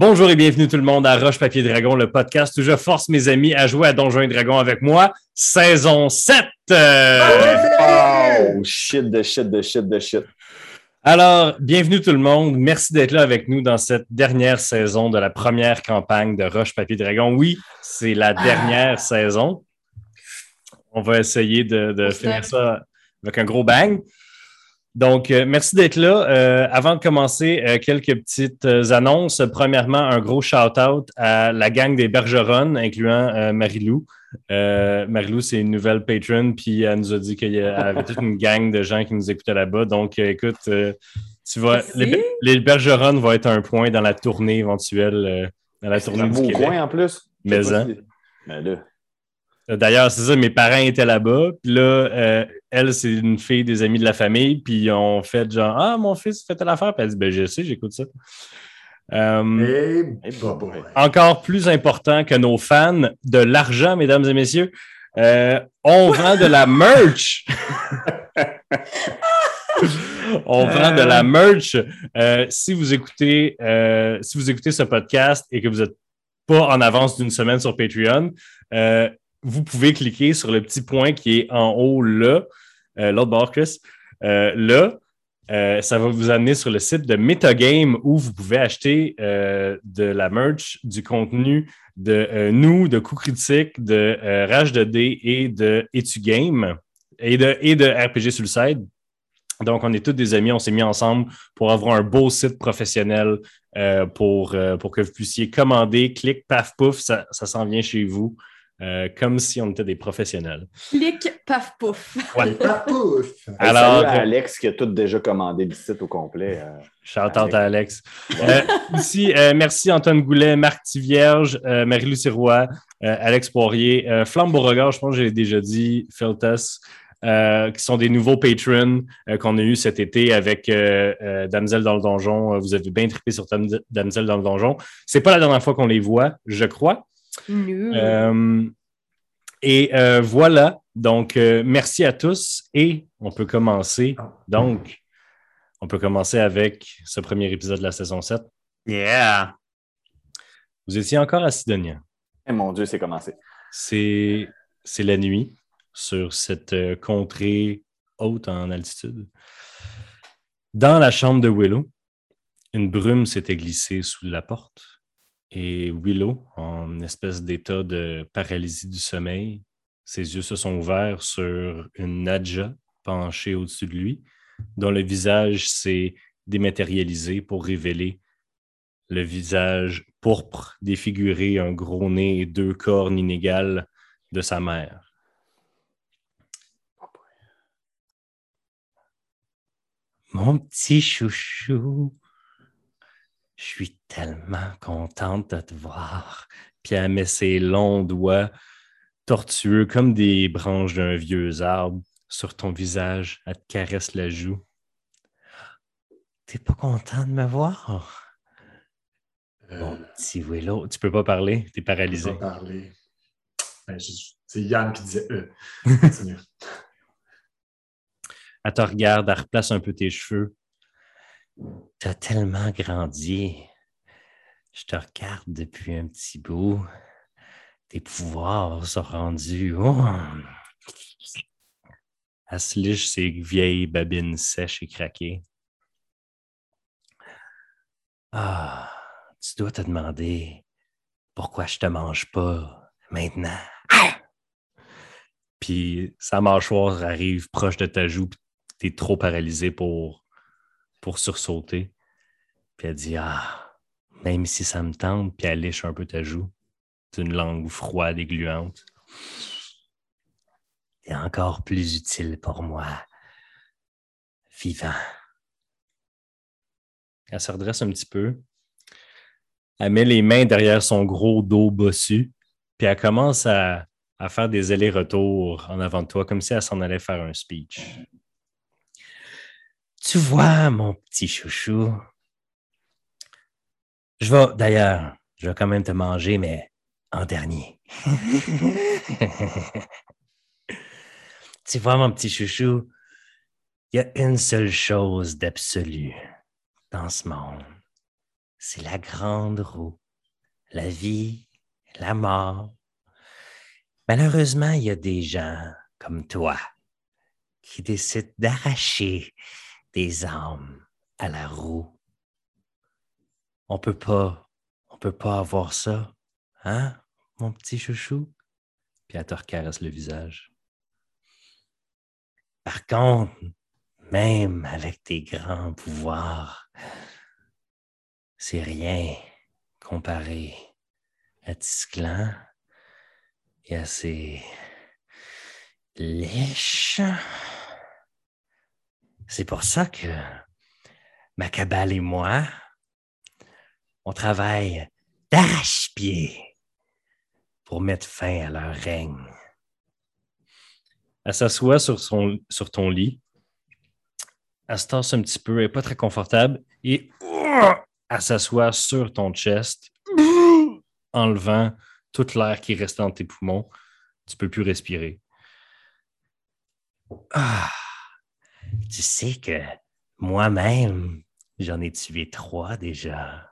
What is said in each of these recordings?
Bonjour et bienvenue tout le monde à Roche Papier Dragon, le podcast où je force mes amis à jouer à Donjons et Dragons avec moi, saison 7. Oh, shit de shit de shit de shit. Alors, bienvenue tout le monde. Merci d'être là avec nous dans cette dernière saison de la première campagne de Roche Papier Dragon. Oui, c'est la dernière saison. On va essayer de, de finir ça avec un gros bang. Donc, euh, merci d'être là. Euh, avant de commencer, euh, quelques petites euh, annonces. Premièrement, un gros shout-out à la gang des Bergeronnes, incluant euh, Marilou. Euh, Marilou, c'est une nouvelle patron, puis elle nous a dit qu'il y avait toute une gang de gens qui nous écoutaient là-bas. Donc, euh, écoute, euh, tu vas, les, les Bergeronnes vont être un point dans la tournée éventuelle, euh, dans la tournée un du beau Québec. coin en plus. Mais, hein. Mais là, D'ailleurs, c'est ça, mes parents étaient là-bas. Puis là, euh, elle, c'est une fille des amis de la famille. Puis ils ont fait genre Ah, mon fils fait telle affaire. Puis elle dit Ben, je sais, j'écoute ça. Euh, Et Eh, bah, boy. encore plus important que nos fans, de l'argent, mesdames et messieurs. Euh, on vend de la merch. on vend de la merch. Euh, si vous écoutez, euh, si vous écoutez ce podcast et que vous n'êtes pas en avance d'une semaine sur Patreon, euh, vous pouvez cliquer sur le petit point qui est en haut là, euh, l'autre bord, Chris. Euh, là, euh, ça va vous amener sur le site de Metagame où vous pouvez acheter euh, de la merch, du contenu de nous, de Coup Critique, de Rage de dés et de Etu Game et de, et de RPG Suicide. Donc, on est tous des amis, on s'est mis ensemble pour avoir un beau site professionnel pour, pour que vous puissiez commander, clic, paf, pouf, ça, ça s'en vient chez vous, euh, comme si on était des professionnels. Clic, paf, pouf. Ouais. Pas pouf. Alors, salut à euh, Alex qui a tout déjà commandé le site au complet. euh. Shout out à Alex. Euh, ici, euh, merci Antoine Goulet, Marc Tivierge, euh, Sirois, euh, Alex Poirier, euh, Flamme Beauregard, je pense que je l'ai déjà dit, Feltas, euh, qui sont des nouveaux patrons euh, qu'on a eu cet été avec euh, euh, Damsel dans le donjon. Vous avez bien trippé sur Dam- Damsel dans le donjon. C'est pas la dernière fois qu'on les voit, je crois. Euh, et euh, voilà. Donc, euh, merci à tous et on peut commencer. Donc, on peut commencer avec ce premier épisode de la saison 7. Yeah! Vous étiez encore à Sidonia. Eh, mon Dieu, c'est commencé. C'est c'est la nuit sur cette euh, contrée haute en altitude. Dans la chambre de Willow, une brume s'était glissée sous la porte et Willow, en espèce d'état de paralysie du sommeil, ses yeux se sont ouverts sur une Nadja penchée au-dessus de lui, dont le visage s'est dématérialisé pour révéler le visage pourpre défiguré, un gros nez et deux cornes inégales de sa mère. Mon petit chouchou, je suis tellement contente de te voir. Puis elle met ses longs doigts tortueux comme des branches d'un vieux arbre sur ton visage. Elle te caresse la joue. T'es pas content de me voir? Mon Euh, petit Willow, tu peux pas parler, t'es je paralysé. vais parler. Ben, je- c'est Yann qui disait euh. Continue. Elle te regarde, elle replace un peu tes cheveux. T'as tellement grandi. Je te regarde depuis un petit bout. Tes pouvoirs sont rendus. Oh. Elle se vieilles babines sèches et craquées. Ah, tu dois te demander pourquoi je te mange pas maintenant. Puis sa mâchoire arrive proche de ta joue, puis t'es trop paralysé pour, pour sursauter. Puis elle dit Ah, même si ça me tente, puis elle liche un peu ta joue d'une langue froide et gluante. T'es encore plus utile pour moi. Vivant. Elle se redresse un petit peu. Elle met les mains derrière son gros dos bossu, puis elle commence à, à faire des allers-retours en avant de toi, comme si elle s'en allait faire un speech. Tu vois, mon petit chouchou, je vais, d'ailleurs, je vais quand même te manger, mais en dernier. tu vois, mon petit chouchou, il y a une seule chose d'absolu dans ce monde. c'est la grande roue. La vie, la mort. Malheureusement, il y a des gens comme toi qui décident d'arracher des âmes à la roue. On peut pas, on peut pas avoir ça, hein, mon petit chouchou? Puis elle te le visage. Par contre, même avec tes grands pouvoirs, c'est rien comparé à Tisclan et à ses lèches. C'est pour ça que ma cabale et moi, on travaille d'arrache-pied pour mettre fin à leur règne. Elle s'assoit sur, ton lit. Elle se tasse un petit peu, elle n'est pas très confortable et elle s'assoit sur ton chest, enlevant toute l'air qui reste dans tes poumons. Tu peux plus respirer. Ah, tu sais que moi-même, j'en ai tué trois déjà.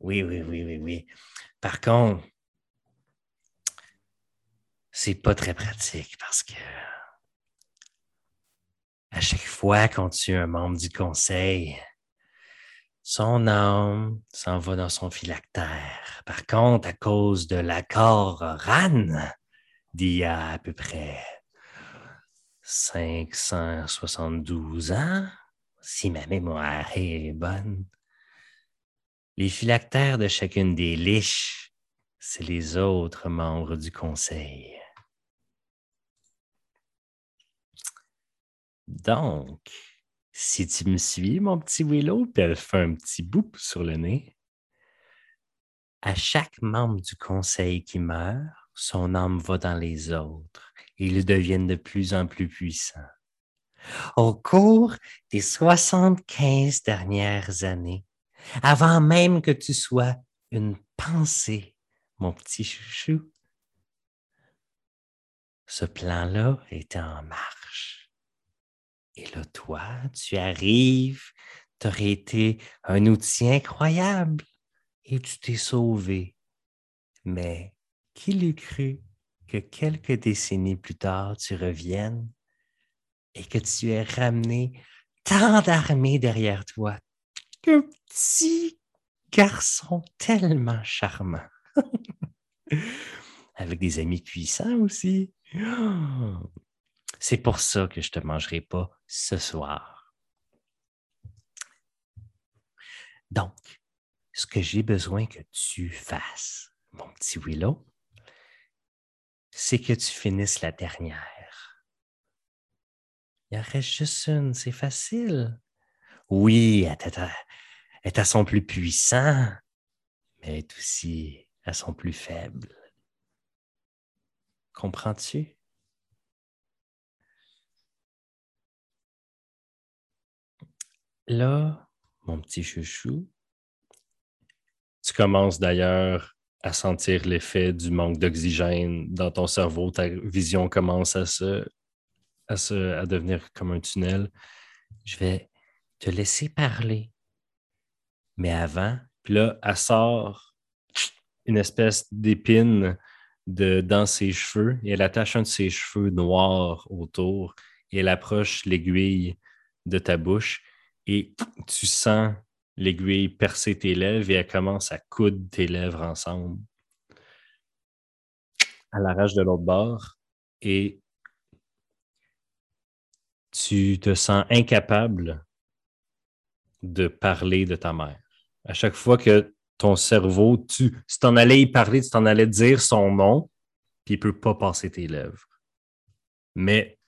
Oui, oui, oui, oui, oui. Par contre, c'est pas très pratique parce que à chaque fois qu'on tue un membre du conseil, son âme s'en va dans son phylactère. Par contre, à cause de l'accord RAN d'il y a à peu près 572 ans, si ma mémoire est bonne, les phylactères de chacune des liches, c'est les autres membres du conseil. Donc, si tu me suis, mon petit Willow, puis elle fait un petit bout sur le nez, à chaque membre du conseil qui meurt, son âme va dans les autres ils deviennent de plus en plus puissants. Au cours des 75 dernières années, avant même que tu sois une pensée, mon petit chouchou, ce plan-là était en marche. Et là, toi, tu arrives, tu aurais été un outil incroyable et tu t'es sauvé. Mais qui l'eût cru? Que quelques décennies plus tard, tu reviennes et que tu aies ramené tant d'armées derrière toi? Un petit garçon tellement charmant. Avec des amis puissants aussi. C'est pour ça que je ne te mangerai pas ce soir. Donc, ce que j'ai besoin que tu fasses, mon petit Willow, c'est que tu finisses la dernière. Il en reste juste une, c'est facile. Oui, elle est, à, est à son plus puissant, mais elle est aussi à son plus faible. Comprends-tu? Là, mon petit chouchou, Tu commences d'ailleurs à sentir l'effet du manque d'oxygène dans ton cerveau. Ta vision commence à se, à se, à devenir comme un tunnel. je vais te laisser parler. Mais avant, Puis là, elle sort une espèce d'épine de, dans ses cheveux et elle attache un de ses cheveux noirs autour et elle approche l'aiguille de ta bouche et tu sens l'aiguille percer tes lèvres et elle commence à coudre tes lèvres ensemble. Elle l'arrache de l'autre bord et tu te sens incapable de parler de ta mère. À chaque fois que ton cerveau, tu, t'en allais y parler, tu t'en allais dire son nom, puis il peut pas passer tes lèvres. Mais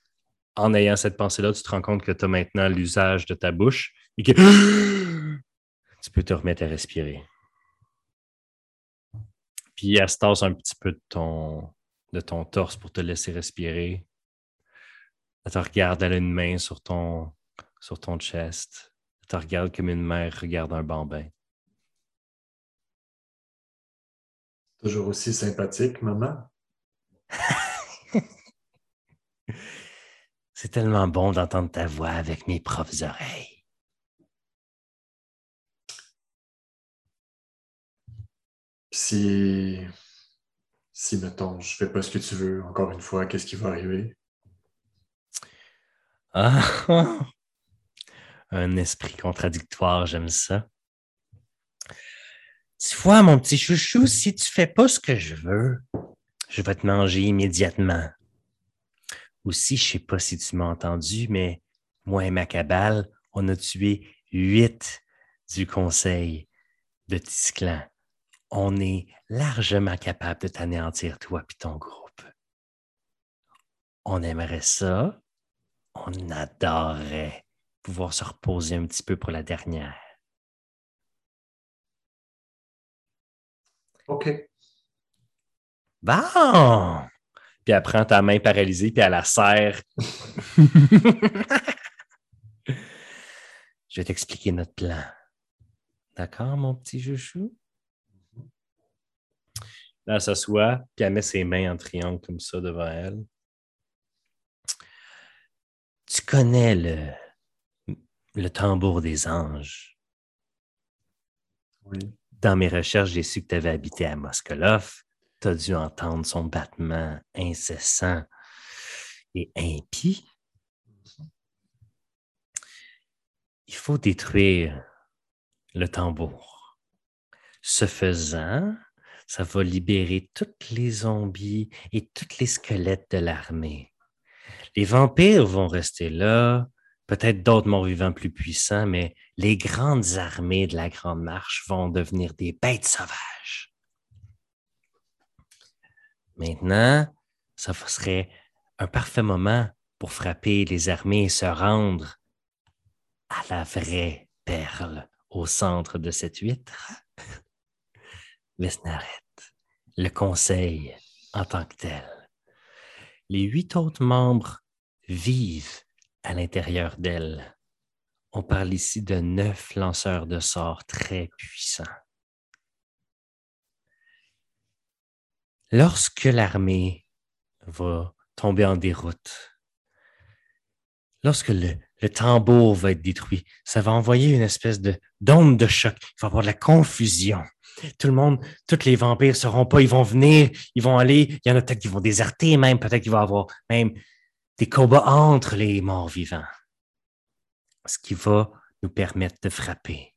en ayant cette pensée-là, tu te rends compte que tu as maintenant l'usage de ta bouche et que tu peux te remettre à respirer. Puis elle se tasse un petit peu de ton, de ton torse pour te laisser respirer. Elle te regarde, elle a une main sur ton, sur ton chest. Elle te regarde comme une mère regarde un bambin. Toujours aussi sympathique, maman. c'est tellement bon d'entendre ta voix avec mes propres oreilles. Si, si, mettons, je fais pas ce que tu veux, encore une fois, qu'est-ce qui va arriver? Ah, un esprit contradictoire, j'aime ça. Tu vois, mon petit chouchou, si tu fais pas ce que je veux, je vais te manger immédiatement. Aussi, je sais pas si tu m'as entendu, mais moi et ma cabale, on a tué huit du conseil de Tisclan. On est largement capable de t'anéantir, toi et ton groupe. On aimerait ça. On adorerait pouvoir se reposer un petit peu pour la dernière. OK. Bon! Puis elle prend ta main paralysée, puis elle la serre. Je vais t'expliquer notre plan. D'accord, mon petit chouchou? Là, elle s'assoit, puis elle met ses mains en triangle comme ça devant elle. Tu connais le, le tambour des anges? Oui. Dans mes recherches, j'ai su que tu avais habité à Moskolov. Tu as dû entendre son battement incessant et impie. Il faut détruire le tambour. Ce faisant, ça va libérer tous les zombies et tous les squelettes de l'armée. Les vampires vont rester là, peut-être d'autres morts vivants plus puissants, mais les grandes armées de la Grande Marche vont devenir des bêtes sauvages. Maintenant, ça serait un parfait moment pour frapper les armées et se rendre à la vraie perle au centre de cette huître. Vesnaret, le conseil en tant que tel. Les huit autres membres vivent à l'intérieur d'elle. On parle ici de neuf lanceurs de sorts très puissants. Lorsque l'armée va tomber en déroute, lorsque le, tambour va être détruit, ça va envoyer une espèce de d'onde de choc. Il va y avoir de la confusion. Tout le monde, tous les vampires seront pas, ils vont venir, ils vont aller, il y en a peut-être qui vont déserter même, peut-être qu'il va y avoir même des combats entre les morts vivants. Ce qui va nous permettre de frapper.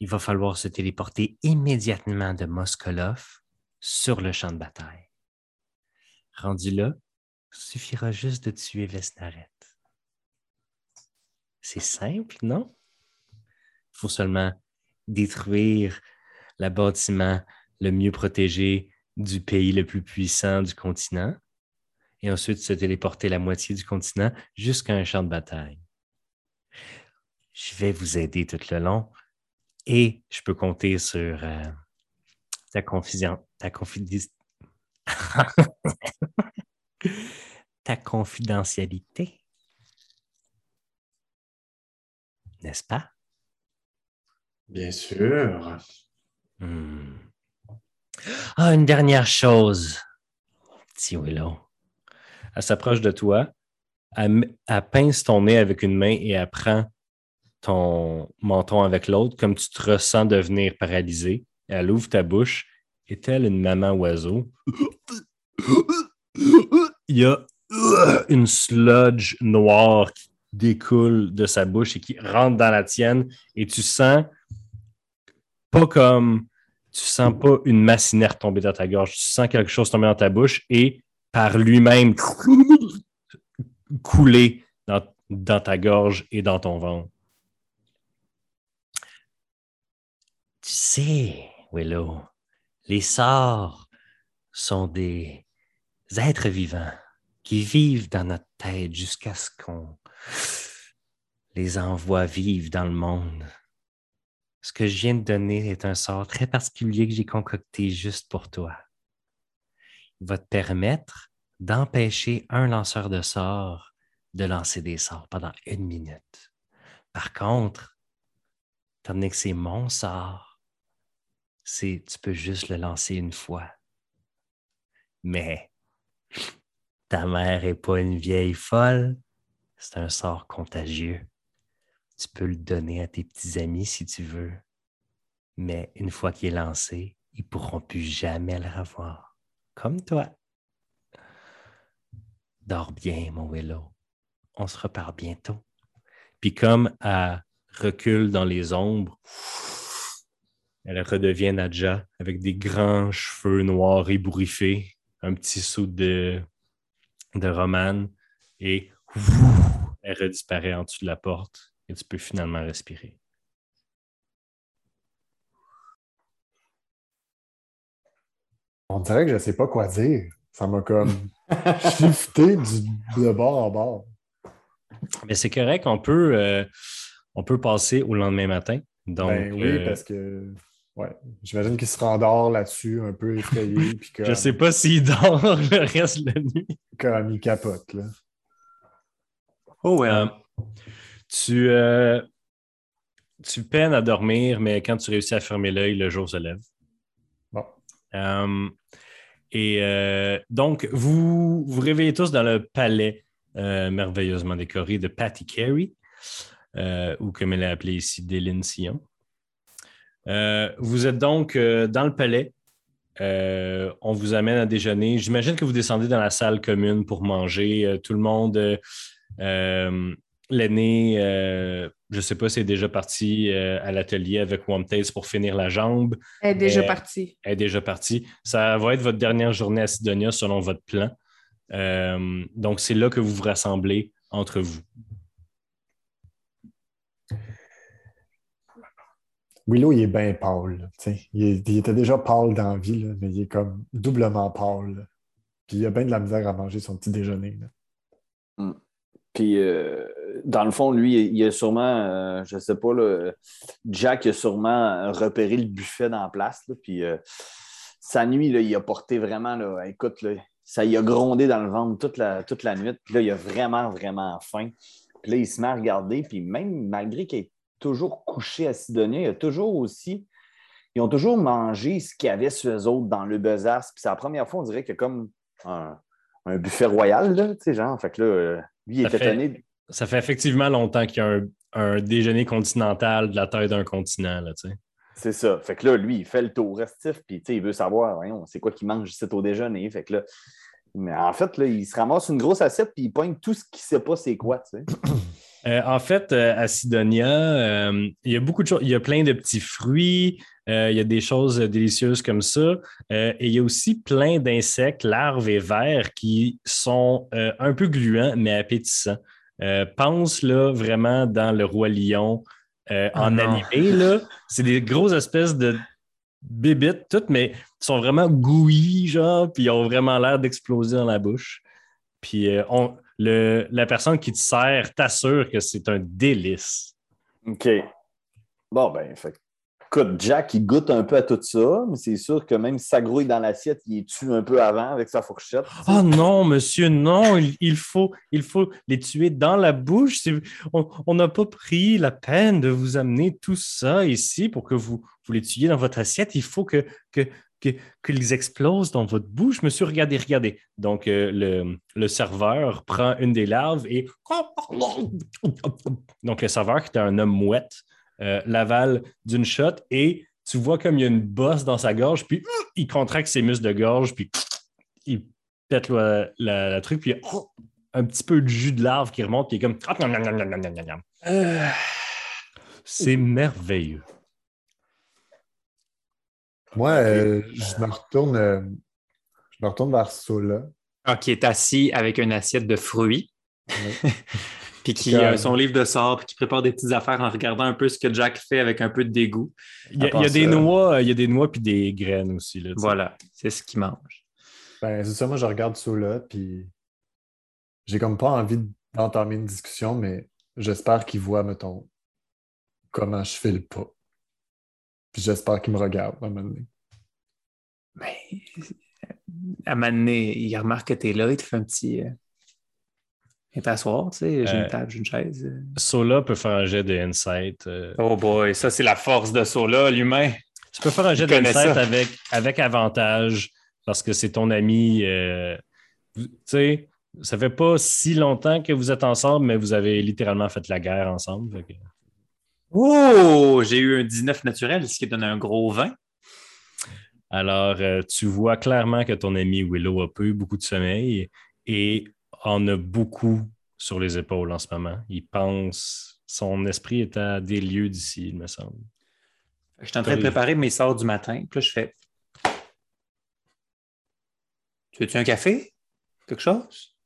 Il va falloir se téléporter immédiatement de Moskolov sur le champ de bataille. Rendu là, il suffira juste de tuer Vesnaret. C'est simple, non? Il faut seulement détruire le bâtiment le mieux protégé du pays le plus puissant du continent et ensuite se téléporter la moitié du continent jusqu'à un champ de bataille. Je vais vous aider tout le long et je peux compter sur euh, ta ta confidis- ta confidentialité. N'est-ce pas? Bien sûr. Hmm. Ah, une dernière chose, petit Willow. Elle s'approche de toi, elle, pince ton nez avec une main et elle prend ton menton avec l'autre, comme tu te ressens devenir paralysé. Elle ouvre ta bouche et telle une maman oiseau? Il y a une sludge noire qui découle de sa bouche et qui rentre dans la tienne et tu sens pas comme tu sens pas une masse inerte tomber dans ta gorge, tu sens quelque chose tomber dans ta bouche et par lui-même couler dans, dans ta gorge et dans ton ventre. Tu sais, Willow, les sorts sont des êtres vivants qui vivent dans notre tête jusqu'à ce qu'on les envoie vivre dans le monde. Ce que je viens de donner est un sort très particulier que j'ai concocté juste pour toi. Il va te permettre d'empêcher un lanceur de sorts de lancer des sorts pendant une minute. Par contre, étant donné que c'est mon sort, tu peux juste le lancer une fois. Mais ta mère n'est pas une vieille folle, c'est un sort contagieux. Tu peux le donner à tes petits amis si tu veux. Mais une fois qu'il est lancé, ils pourront plus jamais le revoir. Comme toi. Dors bien, mon Willow. On se reparle bientôt. Puis comme elle recule dans les ombres, elle redevient Nadja avec des grands cheveux noirs ébouriffés, un petit saut de, de romane et elle redisparaît en dessous de la porte et tu peux finalement respirer. On dirait que je ne sais pas quoi dire. Ça m'a comme shifté du, de bord en bord. Mais c'est correct, on peut, euh, on peut passer au lendemain matin. Donc, Ben oui, euh, parce que ouais, j'imagine qu'il se rendort là-dessus, un peu effrayé, puis comme, je sais pas s'il dort le reste de la nuit. comme il capote. Là. Oh, ouais. Euh, tu, euh, tu peines à dormir, mais quand tu réussis à fermer l'œil, le jour se lève. Bon. Euh, et euh, donc, vous vous réveillez tous dans le palais merveilleusement décoré de Patty Carey, ou comme elle est appelée ici, Déline Sion. Euh, vous êtes donc dans le palais. Euh, on vous amène à déjeuner. J'imagine que vous descendez dans la salle commune pour manger. Euh, tout le monde, euh, l'aîné, euh, je ne sais pas si est déjà parti euh, à l'atelier avec Wamtaze pour finir la jambe Elle est déjà partie. est déjà partie. Ça va être votre dernière journée à Sidonia selon votre plan. Euh, donc, c'est là que vous vous rassemblez entre vous. Willow, il est bien pâle. Il, est- il était déjà pâle dans la vie, là, mais il est comme doublement pâle. Puis il a bien de la misère à manger son petit déjeuner. là. Puis, euh, dans le fond, lui, il a sûrement, euh, je sais pas, Jack a sûrement repéré le buffet dans la place. puis, euh, sa nuit, là, il a porté vraiment, là, écoute, ça y a grondé dans le ventre toute la, nuit. Puis là, il a vraiment, vraiment faim. Puis là, il se met à regarder. Puis même malgré qu'il est toujours couché à Sidonia, il a toujours aussi. Ils ont toujours mangé ce qu'il y avait sur eux autres dans le besace. Puis c'est la première fois, on dirait qu'il y a comme un, buffet royal, tu sais, genre. Fait que là, euh, lui, il Ça était fait-. Ça fait effectivement longtemps qu'il y a un, un déjeuner continental de la taille d'un continent. Là, tu sais. C'est ça. Fait que là, lui, il fait le tour restif, puis tu sais, il veut savoir, c'est quoi qu'il mange ici au déjeuner? Fait que là, mais en fait, là, il se ramasse une grosse assiette, puis il pogne tout ce qu'il sait pas c'est quoi, tu sais. Euh, en fait, euh, à Sidonia, euh, il y a beaucoup de choses. Il y a plein de petits fruits, il y a des choses délicieuses comme ça. Et il y a aussi plein d'insectes, larves et vers qui sont un peu gluants, mais appétissants. Pense là vraiment dans le Roi Lion Ah en non. animé. là. C'est des grosses espèces de bébites, toutes, mais sont vraiment gouillis, genre, puis ils ont vraiment l'air d'exploser dans la bouche. Puis euh, on, le, la personne qui te sert t'assure que c'est un délice. OK. Bon, ben, fait écoute, Jack, il goûte un peu à tout ça, mais c'est sûr que même si ça grouille dans l'assiette, il tue un peu avant avec sa fourchette. sais. Oh non, monsieur, non, il, il faut, il faut les tuer dans la bouche. On on n'a pas pris la peine de vous amener tout ça ici pour que vous, vous les tuiez dans votre assiette. Il faut que, que, que, qu'ils explosent dans votre bouche. Monsieur, regardez, regardez. Donc, euh, le, le serveur prend une des larves et... Donc, le serveur, qui est un homme mouette, euh, l'avale d'une shot et tu vois comme il y a une bosse dans sa gorge, puis il contracte ses muscles de gorge, puis il pète la, la- la truc, puis il y a oh, un petit peu de jus de larve qui remonte, puis il est comme. Euh, C'est merveilleux. Moi, euh, je me retourne, euh, je me retourne vers Sola. ah, qui est assis avec une assiette de fruits, Ouais. puis qui a son livre de sort, puis qui prépare des petites affaires en regardant un peu ce que Jack fait avec un peu de dégoût. Il y a, À part il y a des ça- noix, il y a des noix puis des graines aussi. Là. Voilà, c'est ce qu'il mange. Ben, c'est ça, moi, je regarde Sola, puis j'ai comme pas envie d'entamer une discussion, mais j'espère qu'il voit, mettons, comment je fais le pas. Puis j'espère qu'il me regarde à un moment donné. Mais à un moment donné, il remarque que tu es là, il te fait un petit. Euh... Viens t'asseoir, tu sais, j'ai Euh, une table, j'ai une chaise. euh. Sola peut faire un jet de insight. euh. Oh boy, ça c'est la force de Sola, l'humain. Tu peux faire un jet d'insight avec, avec avantage parce que c'est ton ami. euh, tu sais, ça fait pas si longtemps que vous êtes ensemble, mais vous avez littéralement fait la guerre ensemble. fait que- Oh, j'ai eu un 19 naturel, ce qui donne un gros 20. Alors, euh, tu vois clairement que ton ami Willow a peu beaucoup de sommeil et en a beaucoup sur les épaules en ce moment. Il pense, son esprit est à des lieux d'ici, il me semble. Je suis en train de préparer mes sorts du matin. Puis là, je fais. Tu veux-tu un café? Quelque chose?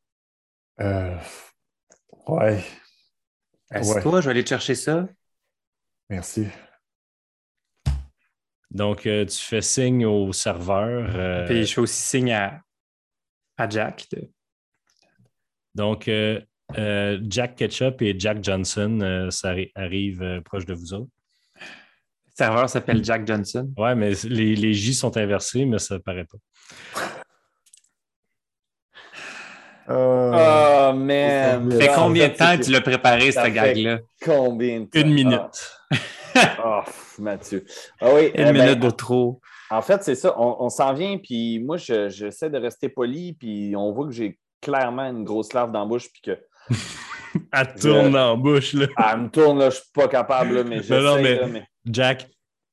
Euh, ouais, Assieds-toi, je vais aller te chercher ça. Merci. Donc, euh, tu fais signe au serveur. euh, Puis je fais aussi signe à, à Jack. de- donc, euh, euh, Jack Ketchup et Jack Johnson, euh, ça arri- arrive euh, proche de vous autres. Le serveur s'appelle Jack Johnson. Ouais, mais les, les J sont inversés, mais ça paraît pas. Euh, Oh, man. Ça fait Ah, combien de temps c'est- tu l'as préparé, ça cette gag-là? Combien de temps? Une minute. Ah, oh, Mathieu. Ah oui, Une eh ben, minute de trop. En fait, c'est ça. On, on s'en vient, puis moi, je- j'essaie de rester poli, puis on voit que j'ai clairement une grosse lave dans la bouche, puis que Elle tourne dans la bouche, là. ah, elle me tourne, là, je suis pas capable, là, mais j'essaie. Non, non, mais- là, mais... Jack,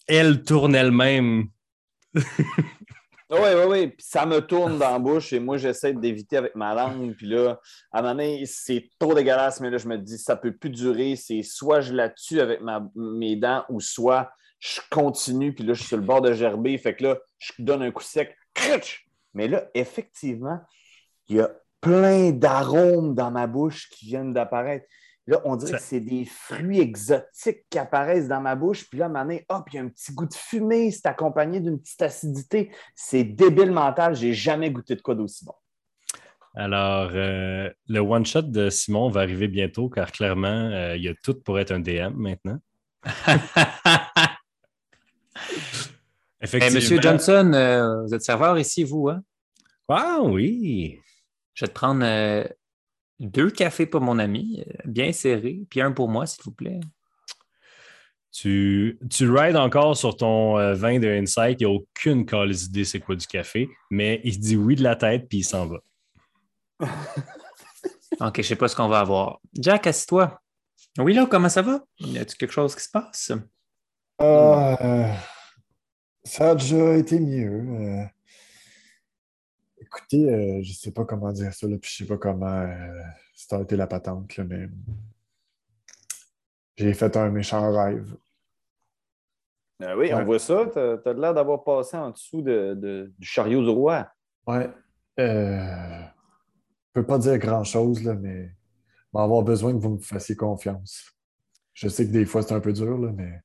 elle tourne elle-même. Oui, oui, oui. Puis ça me tourne dans la bouche et moi, j'essaie d'éviter avec ma langue. Puis là, à un moment c'est trop dégueulasse, mais là, je me dis, ça peut plus durer. C'est soit je la tue avec ma- mes dents ou soit je continue. Puis là, je suis sur le bord de gerber. Fait que là, je donne un coup sec. Mais là, effectivement, il y a plein d'arômes dans ma bouche qui viennent d'apparaître. Là, on dirait que c'est des fruits exotiques qui apparaissent dans ma bouche. Puis là, à un moment donné, hop, il y a un petit goût de fumée. C'est accompagné d'une petite acidité. C'est débile mental. J'ai jamais goûté de quoi d'aussi bon. Alors, euh, le one-shot de Simon va arriver bientôt, car clairement, euh, il y a tout pour être un DM maintenant. Eh, Effectivement. Monsieur Johnson, euh, vous êtes serveur ici, vous, hein? Ah oui! Je vais te prendre euh, deux cafés pour mon ami, euh, bien serrés, puis un pour moi, s'il vous plaît. Tu, tu rides encore sur ton euh, vin de Insight. Il n'y a aucune calice idée c'est quoi du café, mais il dit oui de la tête puis il s'en va. OK, je sais pas ce qu'on va avoir. Jack, assis-toi. Oui, là, comment ça va? Y a-t-il quelque chose qui se passe? Euh, ça a déjà été mieux. Écoutez, euh, je sais pas comment dire ça, là, puis je sais pas comment euh, starter la patente, là, mais j'ai fait un méchant rêve. Euh, oui, on voit ça. Tu as, l'air d'avoir passé en dessous de- de- du chariot du roi. Ouais. Euh, je peux pas dire grand-chose, là, mais je vais avoir besoin que vous me fassiez confiance. Je sais que des fois, c'est un peu dur, là, mais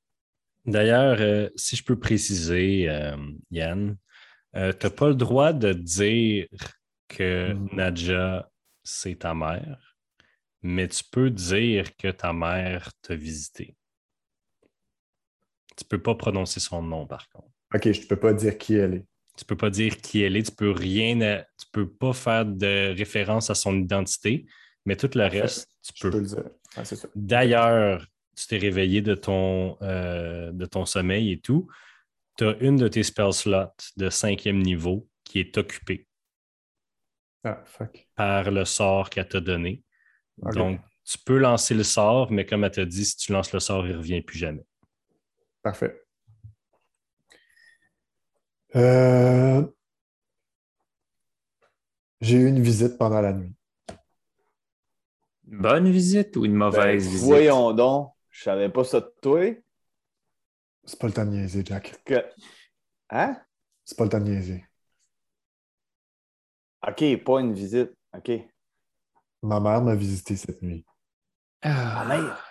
D'ailleurs, euh, si je peux préciser, euh, Yann, tu n'as pas le droit de dire que Mhm. Nadja, c'est ta mère, mais tu peux dire que ta mère t'a visité. Tu peux pas prononcer son nom, par contre. OK, je peux pas dire qui elle est. Tu peux pas dire qui elle est, tu peux rien, à- tu peux pas faire de référence à son identité, mais tout le reste, tu Je peux. le dire. Ça. D'ailleurs, tu t'es réveillé de ton, euh, de ton sommeil et tout. Tu as une de tes spell slots de cinquième niveau qui est occupée Ah, fuck. par le sort qu'elle t'a donné. Donc, tu peux lancer le sort, mais comme elle t'a dit, si tu lances le sort, il ne revient plus jamais. Parfait. Euh, J'ai eu une visite pendant la nuit. Une bonne visite ou une Ben, mauvaise visite? voyons donc. Je savais pas ça de toi. C'est pas le temps de niaiser, Jack. Que... Hein? C'est pas le temps de niaiser. OK, pas une visite. OK. Ma mère m'a visité cette nuit. Ah, mère.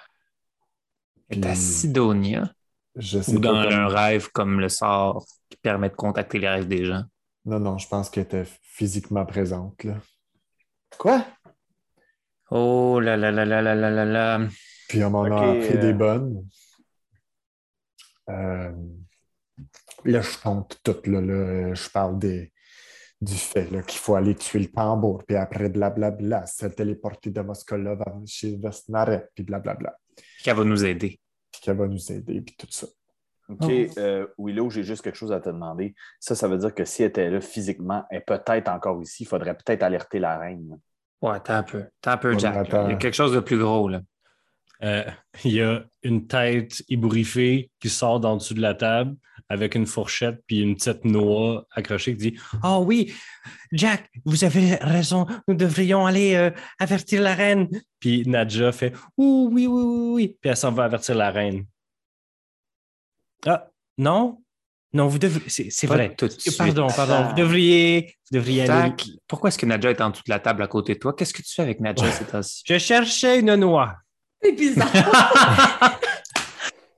est à Sidonia Je sais ou dans un rêve comme le sort qui permet de contacter les rêves des gens? Non, non, je pense qu'elle était physiquement présente. Là. Quoi? Oh là là là là là là là là. Puis on m'en a appris euh, des bonnes. Euh, là, je compte tout. Là, là. Je parle des, du fait qu'il faut aller tuer le tambour, puis après, blablabla, se téléporter de Moskolov chez Vesnaret, puis blablabla. Qui va nous aider? Puis qu'elle va nous aider, puis tout ça. OK, euh, Willow, j'ai juste quelque chose à te demander. Ça, ça veut dire que si elle était là physiquement, elle est peut-être encore ici. Il faudrait peut-être alerter la reine. Ouais, t'as un peu. T'as un peu, Jack. attends. Il y a quelque chose de plus gros, là. Euh, il y a une tête ébouriffée qui sort d'en dessous de la table avec une fourchette puis une petite noix accrochée qui dit Oh oui, Jack, vous avez raison, nous devrions aller euh, avertir la reine. Puis Nadja fait Ouh, oui, oui, oui, oui. Puis elle s'en va avertir la reine. Ah, non? Non, vous devriez. C'est vrai. tout de suite. Pardon, pardon. Vous devriez, vous devriez aller. Pourquoi est-ce que Nadja est en dessous de la table à côté de toi? Qu'est-ce que tu fais avec Nadja ces temps-ci? Je cherchais une noix. C'est bizarre.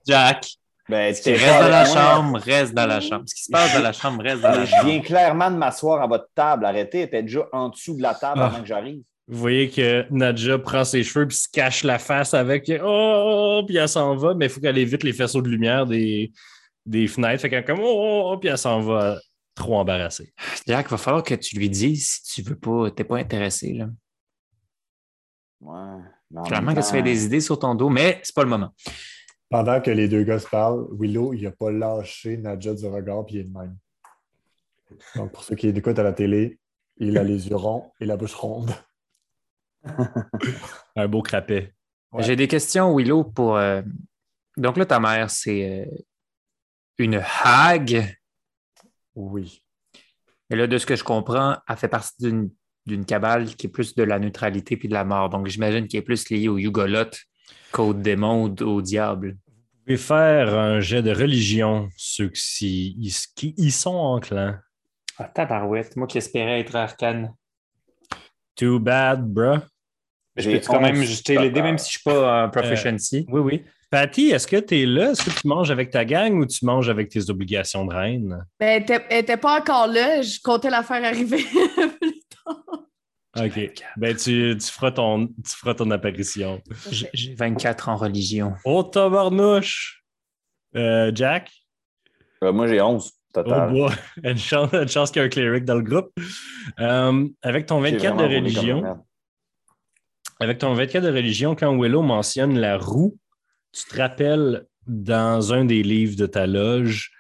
Jack. Ben, Tu t'es restes pas dans la chambre, reste dans la chambre. Ce qui se passe dans la chambre, reste dans la Je viens chambre. clairement de m'asseoir à votre table. Arrêtez, elle était déjà en dessous de la table Ah. avant que j'arrive. Vous voyez que Nadja prend ses cheveux puis se cache la face avec Oh, puis elle s'en va, mais il faut qu'elle évite les faisceaux de lumière des, des fenêtres. Fait qu'elle est comme Oh, oh, oh, puis elle s'en va trop embarrassée. Jack, va falloir que tu lui dises si tu veux pas, t'es pas intéressé. Là. Ouais. Clairement que tu fais des idées sur ton dos, mais c'est pas le moment. Pendant que les deux gars se parlent, Willow, il n'a pas lâché Nadja du regard, puis il est de même. Donc, pour ceux qui écoutent à la télé, il a les yeux ronds et la bouche ronde. Un beau crapet. Ouais. J'ai des questions, Willow, pour. euh, Donc là, ta mère, c'est euh, une hague. Oui. Et là, de ce que je comprends, elle fait partie d'une d'une cabale qui est plus de la neutralité puis de la mort. Donc, j'imagine qu'elle est plus liée au Yugoloth qu'au démon ou au diable. Vous pouvez faire un jet de religion, ceux qui, qui y sont enclins. Ah, tabarouette, moi qui espérais être arcane. Too bad, bruh. Je peux quand même 11 jeter l'aider, total. même si je suis pas un proficiency? Oui, oui. Patty, est-ce que tu es là? Est-ce que tu manges avec ta gang ou tu manges avec tes obligations de reine? Ben, elle était- elle était pas encore là. Je comptais la faire arriver. OK. Ben, tu, tu, feras ton, tu feras ton apparition. J'ai j'ai 24 en religion. Oh, tabarnouche! Euh, Jack? Euh, moi, j'ai 11 Oh total. boy! Une chance, une chance qu'il y a un cleric dans le groupe. Euh, avec ton J'ai 24 de religion, avec ton 24 de religion, quand Willow mentionne la roue, tu te rappelles dans un des livres de ta loge,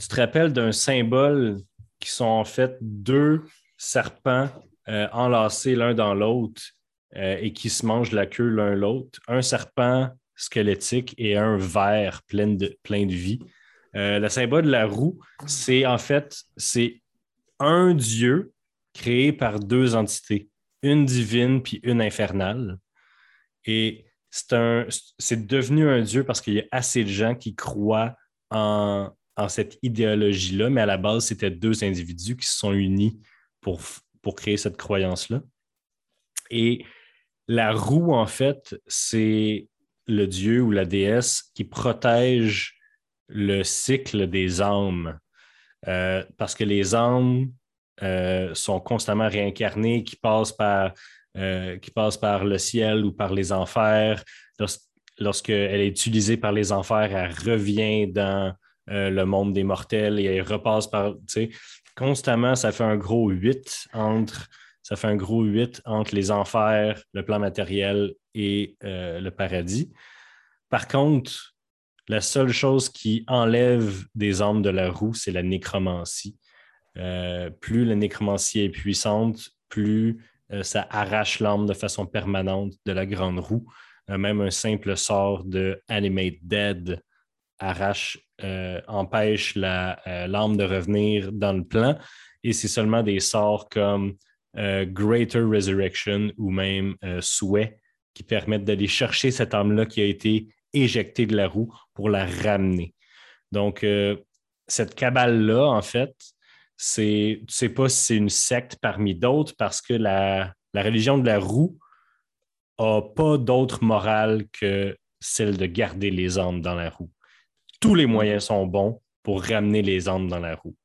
tu te rappelles d'un symbole qui sont en fait deux serpents euh, enlacés l'un dans l'autre euh, et qui se mangent la queue l'un l'autre. Un serpent squelettique et un ver plein de, plein de vie. Euh, le symbole de la roue, c'est en fait c'est un dieu créé par deux entités, une divine puis une infernale. Et c'est devenu un dieu parce qu'il y a assez de gens qui croient en, en cette idéologie-là, mais à la base, c'était deux individus qui se sont unis pour, pour créer cette croyance-là. Et la roue, en fait, c'est le dieu ou la déesse qui protège le cycle des âmes. Euh, parce que les âmes euh, sont constamment réincarnées, qui passent par euh, qui passe par le ciel ou par les enfers. Lors- Lorsqu'elle est utilisée par les enfers, elle revient dans le monde des mortels et elle repasse par. Constamment, ça fait un gros 8 entre. Ça fait un gros 8 entre les enfers, le plan matériel et euh, le paradis. Par contre, la seule chose qui enlève des âmes de la roue, c'est la nécromancie. Euh, plus la nécromancie est puissante, plus euh, ça arrache l'âme de façon permanente de la grande roue. Même un simple sort de Animate Dead arrache, euh, empêche la, euh, de revenir dans le plan. Et c'est seulement des sorts comme euh, Greater Resurrection ou même Souhait qui permettent d'aller chercher cette âme-là qui a été éjectée de la roue pour la ramener. Donc, cette cabale-là, en fait, c'est, tu ne sais pas si c'est une secte parmi d'autres parce que la, la religion de la roue n'a pas d'autre morale que celle de garder les âmes dans la roue. Tous les moyens sont bons pour ramener les âmes dans la roue.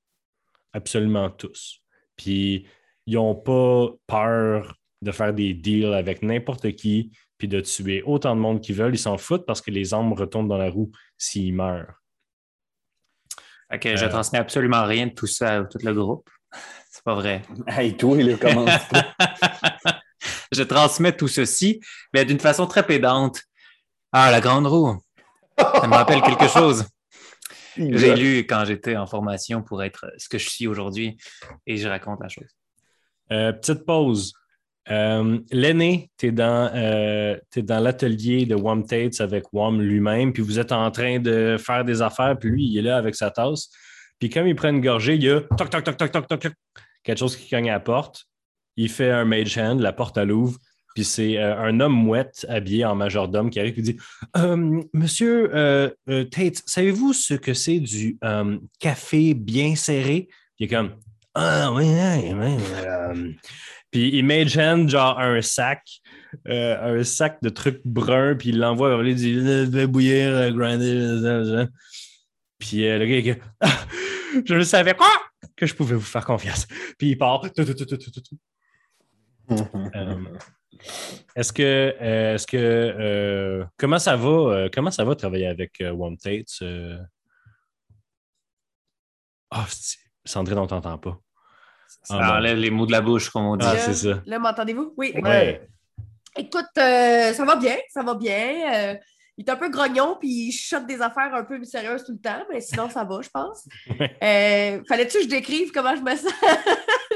Absolument tous. Puis, ils n'ont pas peur de faire des deals avec n'importe qui, puis de tuer autant de monde qu'ils veulent. Ils s'en foutent parce que les âmes retournent dans la roue s'ils meurent. Que je Euh. transmets absolument rien de tout ça à tout le groupe. C'est pas vrai. Hey, toi, là, comment je transmets tout ceci, mais d'une façon très pédante. Ah, la grande roue. Ça me rappelle quelque chose. J'ai lu quand j'étais en formation pour être ce que je suis aujourd'hui et je raconte la chose. Euh, petite pause. Euh, L'aîné, tu es dans, euh, t'es dans l'atelier de Wam Tates avec Wam lui-même, puis vous êtes en train de faire des affaires, puis lui, il est là avec sa tasse. Puis comme il prend une gorgée, il y a toc, toc, toc, toc, toc, toc, toc, quelque chose qui cogne à la porte. Il fait un mage hand, la porte à l'ouvre, puis c'est euh, un homme mouette habillé en majordome qui arrive et dit Euh, Monsieur euh, euh, Tate, savez-vous ce que c'est du euh, café bien serré? Puis il est comme Ah, oui, oui, oui. euh. Puis il hand genre un sac, euh, un sac de trucs bruns, puis il l'envoie vers lui, il dit Je vais bouillir, grinder. Puis le gars, il comme, Ah, je ne savais pas que je pouvais vous faire confiance. Puis il part. Tout, tout, tout, tout, tout, tout. Euh, est-ce que, euh, est-ce que, euh, comment ça va, euh, comment ça va travailler avec euh, One Tates? euh? Ah, c'est- Sandrine, on t'entend pas. Ça Ah, bon. enlève les mots de la bouche, comme on dit. Ah, Là, c'est ça. Là, m'entendez-vous? Oui. Ouais. Écoute, euh, ça va bien, ça va bien. Euh, il est un peu grognon, puis il chuchote des affaires un peu mystérieuses tout le temps, mais sinon, ça va, je pense. Ouais. Euh, Fallait-tu que je décrive comment je me sens?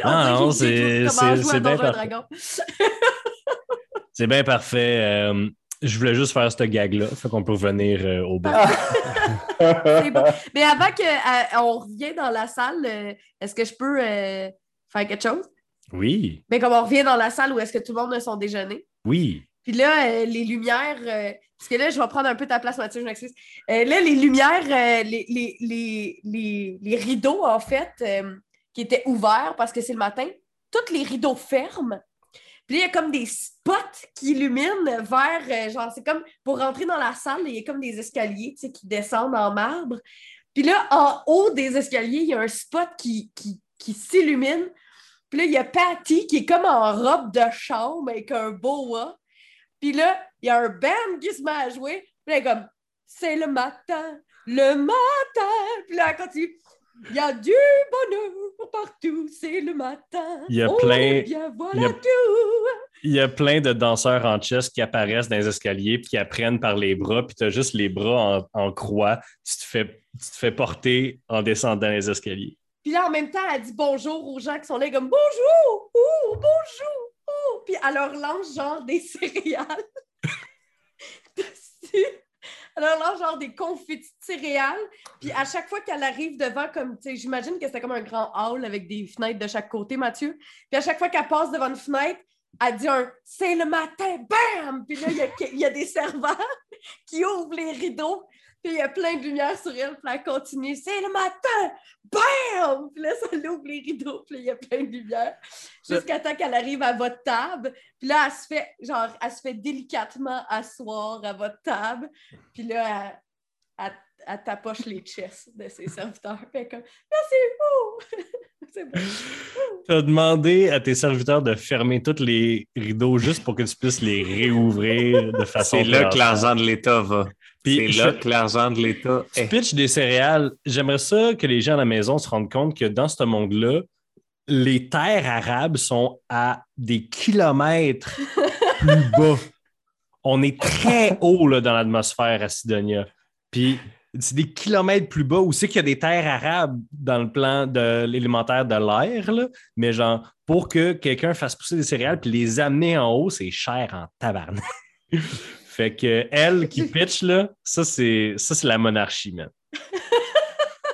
Ah, non, c'est- bien parfait. C'est bien parfait. Euh, je voulais juste faire ce gag-là, fait qu'on peut revenir euh, au bon. Mais avant qu'on revienne dans la salle, euh, est-ce que je peux euh, faire quelque chose? Oui, Mais comme on revient dans la salle où est-ce que tout le monde a son déjeuner? oui. Puis là, euh, les lumières, euh, parce que là, je vais prendre un peu ta place, Mathieu, je m'excuse. Euh, là, les lumières, euh, les, les, les, les, rideaux, en fait, euh, qui étaient ouverts parce que c'est le matin, tous les rideaux ferment. Puis il y a comme des spots qui illuminent vers, euh, genre, c'est comme pour rentrer dans la salle, il y a comme des escaliers, tu sais, qui descendent en marbre. Puis là, en haut des escaliers, il y a un spot qui, qui, qui s'illumine. Puis là, il y a Patty qui est comme en robe de chambre avec un boa. Puis là, il y a un band qui se met à jouer. Puis là, comme, c'est le matin, le matin. Puis là, elle continue. Il y a du bonheur partout, c'est le matin. Il y a plein- bien, voilà il y a- tout. Il y a plein de danseurs en chess qui apparaissent dans les escaliers puis qui apprennent par les bras, puis tu as juste les bras en, en croix. Tu te, fais, tu te fais porter en descendant les escaliers. Puis là, en même temps, elle dit bonjour aux gens qui sont là, comme bonjour, oh, bonjour, oh. Puis elle leur lance genre des céréales. dessus. Leur lance genre des confettis de céréales. Puis à chaque fois qu'elle arrive devant, comme, tu sais, j'imagine que c'était comme un grand hall avec des fenêtres de chaque côté, Mathieu. Puis à chaque fois qu'elle passe devant une fenêtre, elle dit un c'est le matin, bam! Puis là, il y y a des serveurs qui ouvrent les rideaux. Puis il y a plein de lumière sur elle, puis elle continue, c'est le matin, bam! Puis là, ça l'ouvre les rideaux, puis là, il y a plein de lumière. Jusqu'à temps qu'elle arrive à votre table. Puis là, elle se fait, genre, elle se fait délicatement asseoir à votre table. Puis là, elle, elle- elle tapoche les chests de ses serviteurs. Puis elle est comme, merci vous! c'est bon. Tu as demandé à tes serviteurs de fermer tous les rideaux juste pour que tu puisses les réouvrir de façon. C'est là que l'argent de l'État va. Puis C'est là je- que l'argent de l'État est. pitches des céréales. J'aimerais ça que les gens à la maison se rendent compte que dans ce monde-là, les terres arabes sont à des kilomètres plus bas. On est très haut là, dans l'atmosphère à Sidonia. Puis c'est des kilomètres plus bas où c'est qu'il y a des terres arabes dans le plan de l'élémentaire de l'air, là? mais genre pour que quelqu'un fasse pousser des céréales puis les amener en haut, c'est cher en tabarnak. fait que elle qui pitch là, ça c'est ça c'est la monarchie, man.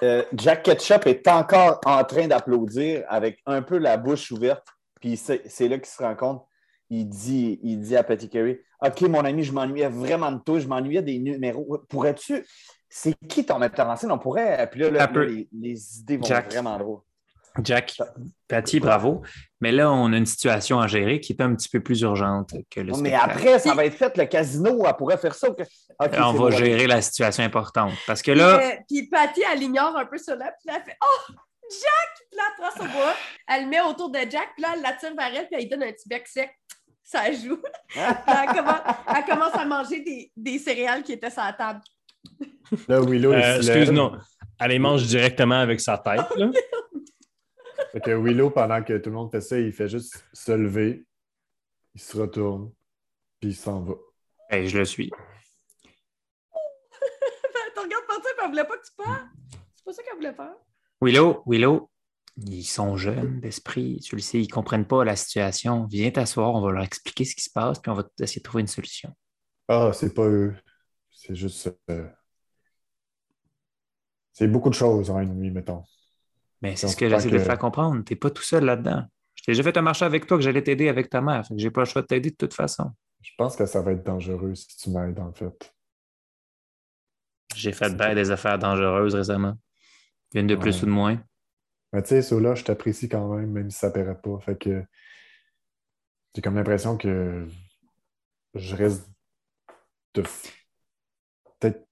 Euh, Jack Ketchup est encore en train d'applaudir avec un peu la bouche ouverte. Puis c'est c'est là qu'il se rend compte. Il dit, il dit à Patty Carey OK, mon ami, je m'ennuyais vraiment de toi. Je m'ennuyais des numéros. Pourrais-tu. C'est qui ton metteur en scène? On pourrait. Puis là, là, Un peu. là, les, les idées vont Jack. vraiment drôles. Jack, Patty, bravo. Mais là, on a une situation à gérer qui est un petit peu plus urgente que le Non, mais spectacle. après, ça va être fait. Le casino, elle pourrait faire ça. on va gérer la situation importante. Parce que là, Puis, euh, puis Patty, elle ignore un peu cela, puis là, elle fait Oh, Jack! Puis là, elle prend son bois, elle le met autour de Jack, puis là, elle l'attire vers elle, puis elle lui donne un petit bec sec. Ça joue. Puis elle, commence, elle commence à manger des, des céréales qui étaient sur la table. Là, Willow, il Euh, se lève. excuse, non. Elle les mange directement avec sa tête. là. Fait que Willow, pendant que tout le monde fait ça, il fait juste se lever, il se retourne, puis il s'en va. ben, je le suis. Elle te regarde partir, puis elle voulait pas que tu parles. C'est pas ça qu'elle voulait faire. Willow, Willow, Ils sont jeunes d'esprit, tu le sais, ils ne comprennent pas la situation. Viens t'asseoir, on va leur expliquer ce qui se passe, puis on va essayer de trouver une solution. Ah, c'est pas eux. C'est juste. euh, C'est beaucoup de choses en une nuit, mettons. Mais c'est ce que j'essaie de que- faire comprendre? Tu n'es pas tout seul là-dedans. Je t'ai déjà fait un marché avec toi que j'allais t'aider avec ta mère. Fait que j'ai pas le choix de t'aider de toute façon. Je pense que ça va être dangereux si tu m'aides, en fait. J'ai fait bien des affaires dangereuses récemment. Une de plus Ouais. ou de moins. Mais tu sais, ceux-là, je t'apprécie quand même, même si ça paraît pas. Fait que j'ai comme l'impression que je risque de peut-être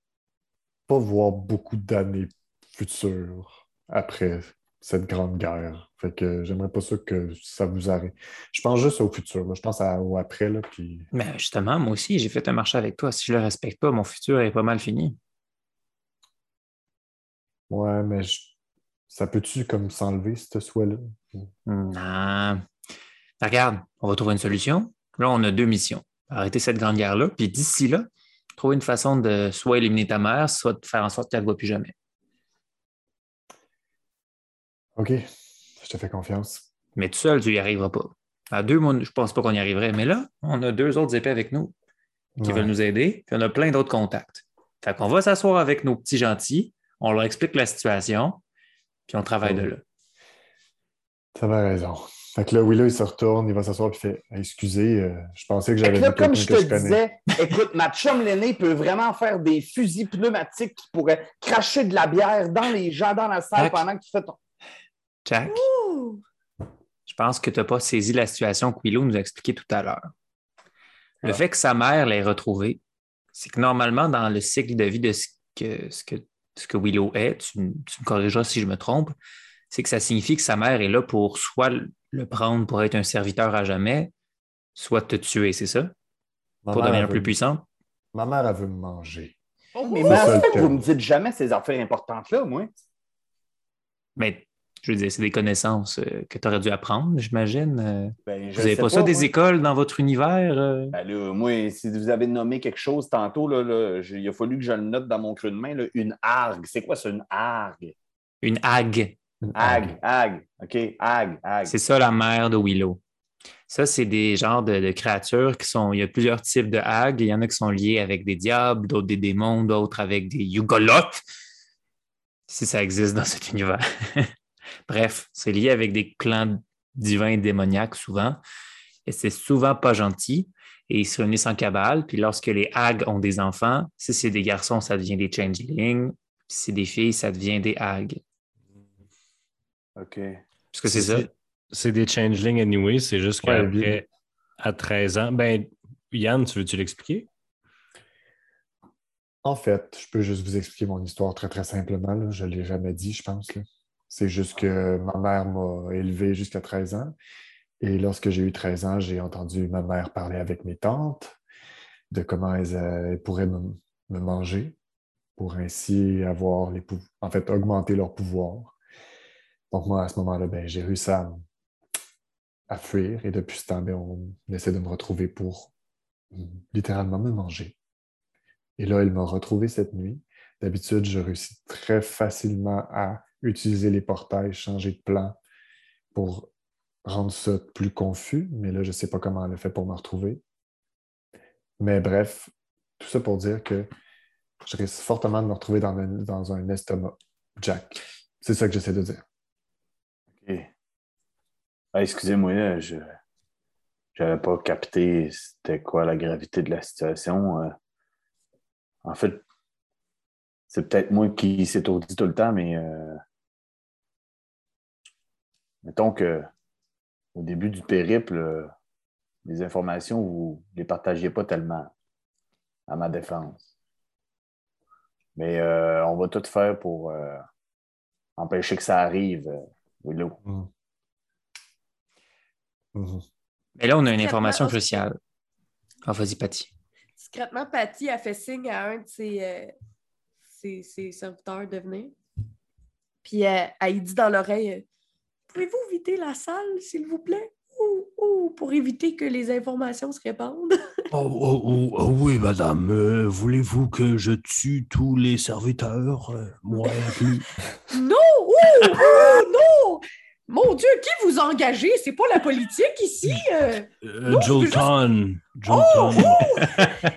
pas voir beaucoup d'années futures après cette grande guerre. Fait que j'aimerais pas ça que ça vous arrive. Je pense juste au futur. là. Je pense à- au après, là, puis Mais justement, moi aussi, j'ai fait un marché avec toi. Si je le respecte pas, mon futur est pas mal fini. ouais, mais je- ça peut-tu comme s'enlever, ce souhait-là? Non. Regarde, on va trouver une solution. Là, on a deux missions. Arrêter cette grande guerre-là, puis d'ici là, trouver une façon de soit éliminer ta mère, soit de faire en sorte qu'elle ne voit plus jamais. OK, je te fais confiance. Mais tout seul, tu n'y arriveras pas. À deux, moi, je pense pas qu'on y arriverait. Mais là, on a deux autres épées avec nous qui Ouais. veulent nous aider, puis on a plein d'autres contacts. Fait qu'on va s'asseoir avec nos petits gentils, on leur explique la situation, puis on travaille de là. T'avais raison. Fait que là, Willow, il se retourne, il va s'asseoir et fait Excusez, euh, je pensais que Fait j'avais que là, vu comme je que te je disais, écoute, ma chum l'aîné peut vraiment faire des fusils pneumatiques qui pourraient cracher de la bière dans les gens dans la salle pendant que tu fais ton. Jack, Ouh! je pense que tu n'as pas saisi la situation que Willow nous a expliquée tout à l'heure. Le Ah. fait que sa mère l'ait retrouvée, c'est que normalement, dans le cycle de vie de ce que, ce que, ce que Willow est, tu, me corrigeras si je me trompe, c'est que ça signifie que sa mère est là pour soit le- prendre pour être un serviteur à jamais, soit te tuer, c'est ça? Ma Pour devenir plus puissante? Ma mère, elle veut me manger. Mais C'est mais en fait, thème. vous me dites jamais ces affaires importantes-là, moi. Mais je veux dire, c'est des connaissances euh, que tu aurais dû apprendre, j'imagine. Euh, Ben, vous n'avez pas, ça des écoles dans votre univers? euh? Ben là, moi, si vous avez nommé quelque chose tantôt, là, il a fallu que je le note dans mon creux de main, une argue. C'est quoi ça, une argue? Une hague. Ag, ag, OK, ag, ag. C'est ça la mère de Willow. Ça, c'est des genres de, de créatures qui sont. Il y a plusieurs types de hags. Il y en a qui sont liés avec des diables, d'autres des démons, d'autres avec des yugolotes. Si ça existe dans cet univers. Bref, c'est lié avec des clans divins démoniaques souvent. Et c'est souvent pas gentil. Et ils se réunissent en cabale. Puis lorsque les hags ont des enfants, si c'est des garçons, ça devient des changelings. Si c'est des filles, ça devient des hags. OK. Parce que c'est ça? C'est des changelings anyway, c'est juste Ouais, qu'après, à 13 ans, ben, Yann, tu veux-tu l'expliquer? En fait, je peux juste vous expliquer mon histoire très, très simplement. là. Je ne l'ai jamais dit, je pense. là. C'est juste que ma mère m'a élevé jusqu'à 13 ans. Et lorsque j'ai eu 13 ans, j'ai entendu ma mère parler avec mes tantes de comment elles, euh, elles pourraient me, manger pour ainsi avoir les en fait, augmenter leur pouvoir. Donc, moi, à ce moment-là, ben, j'ai réussi à, à fuir. Et depuis ce temps, ben, on essaie de me retrouver pour littéralement me manger. Et là, elle m'a retrouvé cette nuit. D'habitude, je réussis très facilement à utiliser les portails, changer de plan pour rendre ça plus confus, mais là, je ne sais pas comment elle a fait pour me retrouver. Mais bref, tout ça pour dire que je risque fortement de me retrouver dans un, dans un estomac. Jack. C'est ça que j'essaie de dire. OK. Ah, Excusez-moi, je n'avais pas capté c'était quoi la gravité de la situation. euh. En fait, c'est peut-être moi qui s'étourdis tout le temps, mais euh, mettons que au début du périple, euh, les informations, vous ne les partagiez pas tellement à ma défense. Mais euh, on va tout faire pour euh, empêcher que ça arrive, Willow. Mhm. Mais là, on a une information cruciale. Ah, vas-y, Patty. Discrètement, Patty a fait signe à un de ses, euh, ses, ses serviteurs de venir. Puis euh, elle lui dit dans l'oreille euh, Pouvez-vous vider la salle, s'il vous plaît? Ou, ou pour éviter que les informations se répandent? Oh, oh, oh, oh, oui, madame. Euh, Voulez-vous que je tue tous les serviteurs, euh, moi inclus? Non Oh, oh, Non Dieu, qui vous a engagé? C'est pas la politique ici. euh. Euh, Non, Jolton. Oh, Jolton. oh!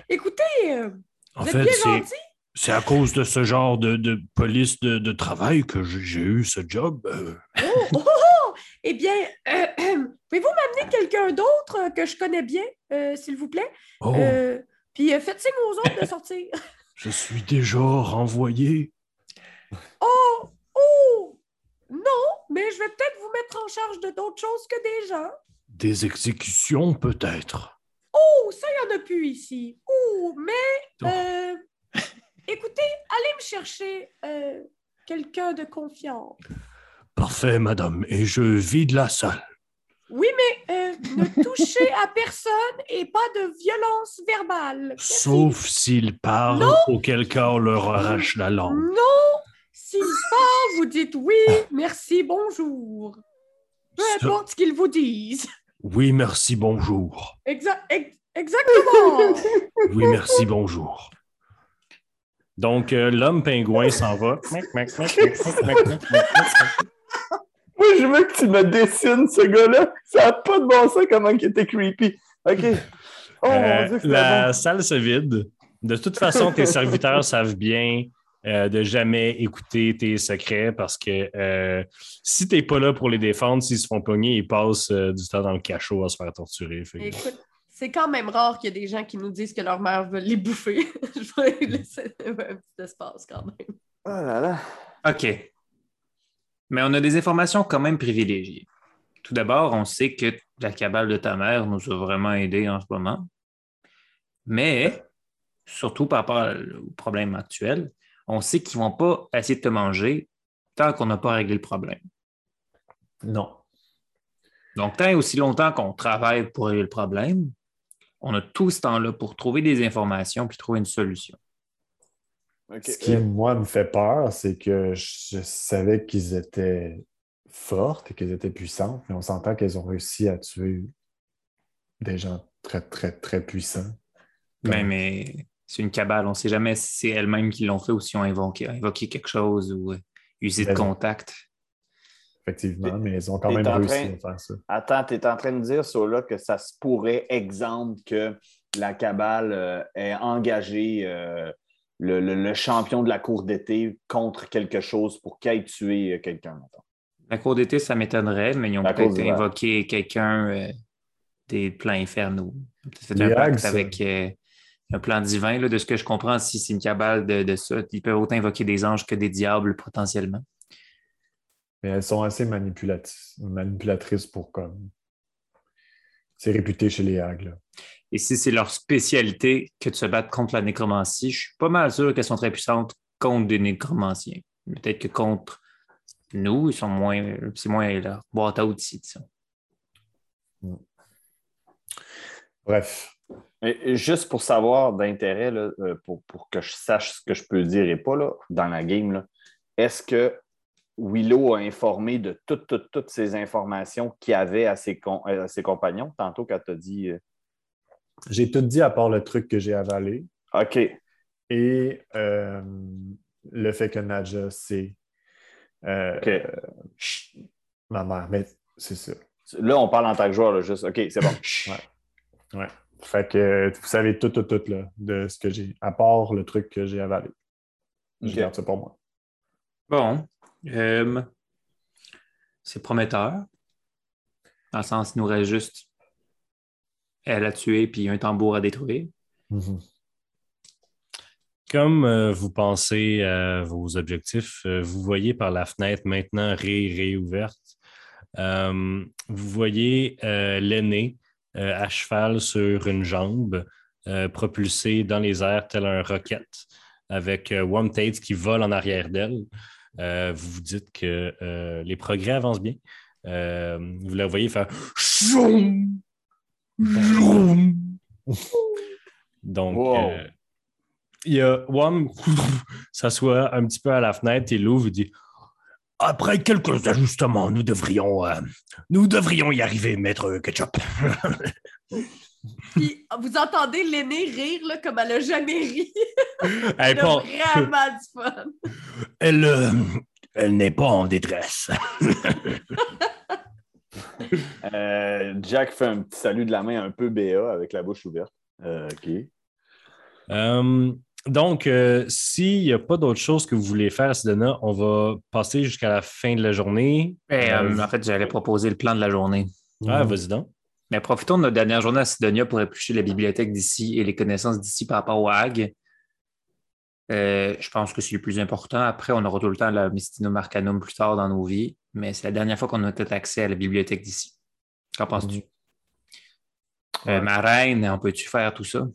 Écoutez, euh, en vous êtes fait, bien gentil. C'est à cause de ce genre de, de police de, de travail que j'ai, eu ce job. euh. Oh, oh, oh! Eh bien, euh, pouvez-vous m'amener quelqu'un d'autre euh, que je connais bien, s'il vous plaît? Oh, puis faites signe aux autres de sortir. je suis déjà renvoyé. Oh! Oh! Non, mais je vais peut-être vous mettre en charge de d'autres choses que des gens. Des exécutions, peut-être. Oh, ça, il n'y en a plus ici. Oh, mais, écoutez, allez me chercher euh, quelqu'un de confiance. Parfait, madame. Et je vide la salle. Oui, mais euh, ne touchez à personne et pas de violence verbale. Merci. Sauf s'ils parlent, auquel cas on leur arrache la langue. Non! S'il parle, vous dites oui, merci, bonjour. Peu importe ce qu'ils vous disent. Oui, merci, bonjour. Exa- ex- exactement! Oui, merci, bonjour. Donc, euh, l'homme pingouin s'en va. Moi, je veux que tu me dessines ce gars-là. Ça n'a pas de bon sens comment il était creepy. OK. Oh Euh, mon Dieu, la bon. salle se vide. De toute façon, tes serviteurs savent bien euh, de jamais écouter tes secrets parce que euh, si t'es pas là pour les défendre, s'ils se font pogner, ils passent euh, du temps dans le cachot à se faire torturer. Fait que- Écoute, c'est quand même rare qu'il y ait des gens qui nous disent que leur mère veut les bouffer. je vais laisser un petit espace quand même. Oh là là. OK. Mais on a des informations quand même privilégiées. Tout d'abord, on sait que la cabale de ta mère nous a vraiment aidés en ce moment. Mais, surtout par rapport au problème actuel, on sait qu'ils ne vont pas essayer de te manger tant qu'on n'a pas réglé le problème. Non. Donc, tant et aussi longtemps qu'on travaille pour régler le problème, on a tout ce temps-là pour trouver des informations puis trouver une solution. Ce qui, Euh, moi, me fait peur, c'est que je savais qu'ils étaient fortes et qu'elles étaient puissantes, mais on s'entend qu'elles ont réussi à tuer des gens très, très, très puissants. Mais, Comme- mais c'est une cabale. On ne sait jamais si c'est elles-mêmes qui l'ont fait ou si on a invoqué, invoqué quelque chose ou euh, usé de Raison. contact. Effectivement, mais elles ont quand même réussi train- à faire ça. Attends, tu es en train de dire, Sola, que ça se pourrait, exemple, que la cabale euh, ait engagé euh, le, le- le champion de la cour d'été contre quelque chose pour qu'il aille tuer euh, quelqu'un, mettons. La cour d'été, ça m'étonnerait, mais ils ont peut-être invoqué quelqu'un euh, des plans infernaux. Ils ont Peut-être fait Les un pacte avec euh, un plan divin. là, de ce que je comprends, si c'est une cabale de, de ça, ils peuvent autant invoquer des anges que des diables potentiellement. Mais elles sont assez manipulatrices, pour comme. C'est réputé chez les hags. là. Et si c'est leur spécialité que de se battre contre la nécromancie, je suis pas mal sûr qu'elles sont très puissantes contre des nécromanciens. Peut-être que contre nous, ils sont moins. C'est moins leur boîte à outils, disons. Bref, juste pour savoir d'intérêt, là, euh, pour, pour que je sache ce que je peux dire et pas là, dans la game, là, est-ce que Willow a informé de toutes, toutes, toutes ces informations qu'il y avait à ses, com- euh, à ses compagnons, tantôt quand tu as dit euh, j'ai tout dit à part le truc que j'ai avalé OK, et euh, le fait que Nadja, c'est euh, OK. chut, ma mère. Mais c'est ça. Là, on parle en tant que joueur, là, juste OK, c'est bon. Ouais. Ouais. Fait que vous savez tout, tout, tout là, de ce que j'ai, à part le truc que j'ai avalé. Je Ok. garde ça pour moi. Bon. Euh, c'est prometteur. Dans le sens, il nous reste juste elle à tuer puis un tambour à détruire. Mhm. Comme euh, vous pensez à vos objectifs, euh, vous voyez par la fenêtre maintenant ré réouverte, euh, vous voyez euh, l'aîné euh, à cheval sur une jambe, euh, propulsé dans les airs tel un roquette, avec euh, One Tate qui vole en arrière d'elle. Euh, vous vous dites que euh, les progrès avancent bien. Euh, vous la voyez faire! Donc, Wow. euh, il y a Wam s'assoit un petit peu à la fenêtre et l'ouvre et dit Après quelques ajustements, nous devrions, euh, nous devrions y arriver, maître Ketchup. Puis vous entendez l'aîné rire là, comme elle a jamais ri. Hey, Elle a vraiment du fun. Elle, euh, elle n'est pas en détresse. Euh, Jack fait un petit salut de la main un peu BA avec la bouche ouverte. Euh, OK. Donc, euh, s'il n'y a pas d'autre chose que vous voulez faire, Sidona, on va passer jusqu'à la fin de la journée. Ben, euh, Euh, en fait, j'allais proposer le plan de la journée. Ah, vas-y donc. Mais profitons de notre dernière journée à Sidonia pour éplucher la bibliothèque d'ici et les connaissances d'ici par rapport au Hag. Euh, je pense que c'est le plus important. Après, on aura tout le temps la Mystinum Arcanum plus tard dans nos vies, mais c'est la dernière fois qu'on a tout accès à la bibliothèque d'ici. Qu'en penses-tu? Euh, ma reine, on peut-tu faire tout ça?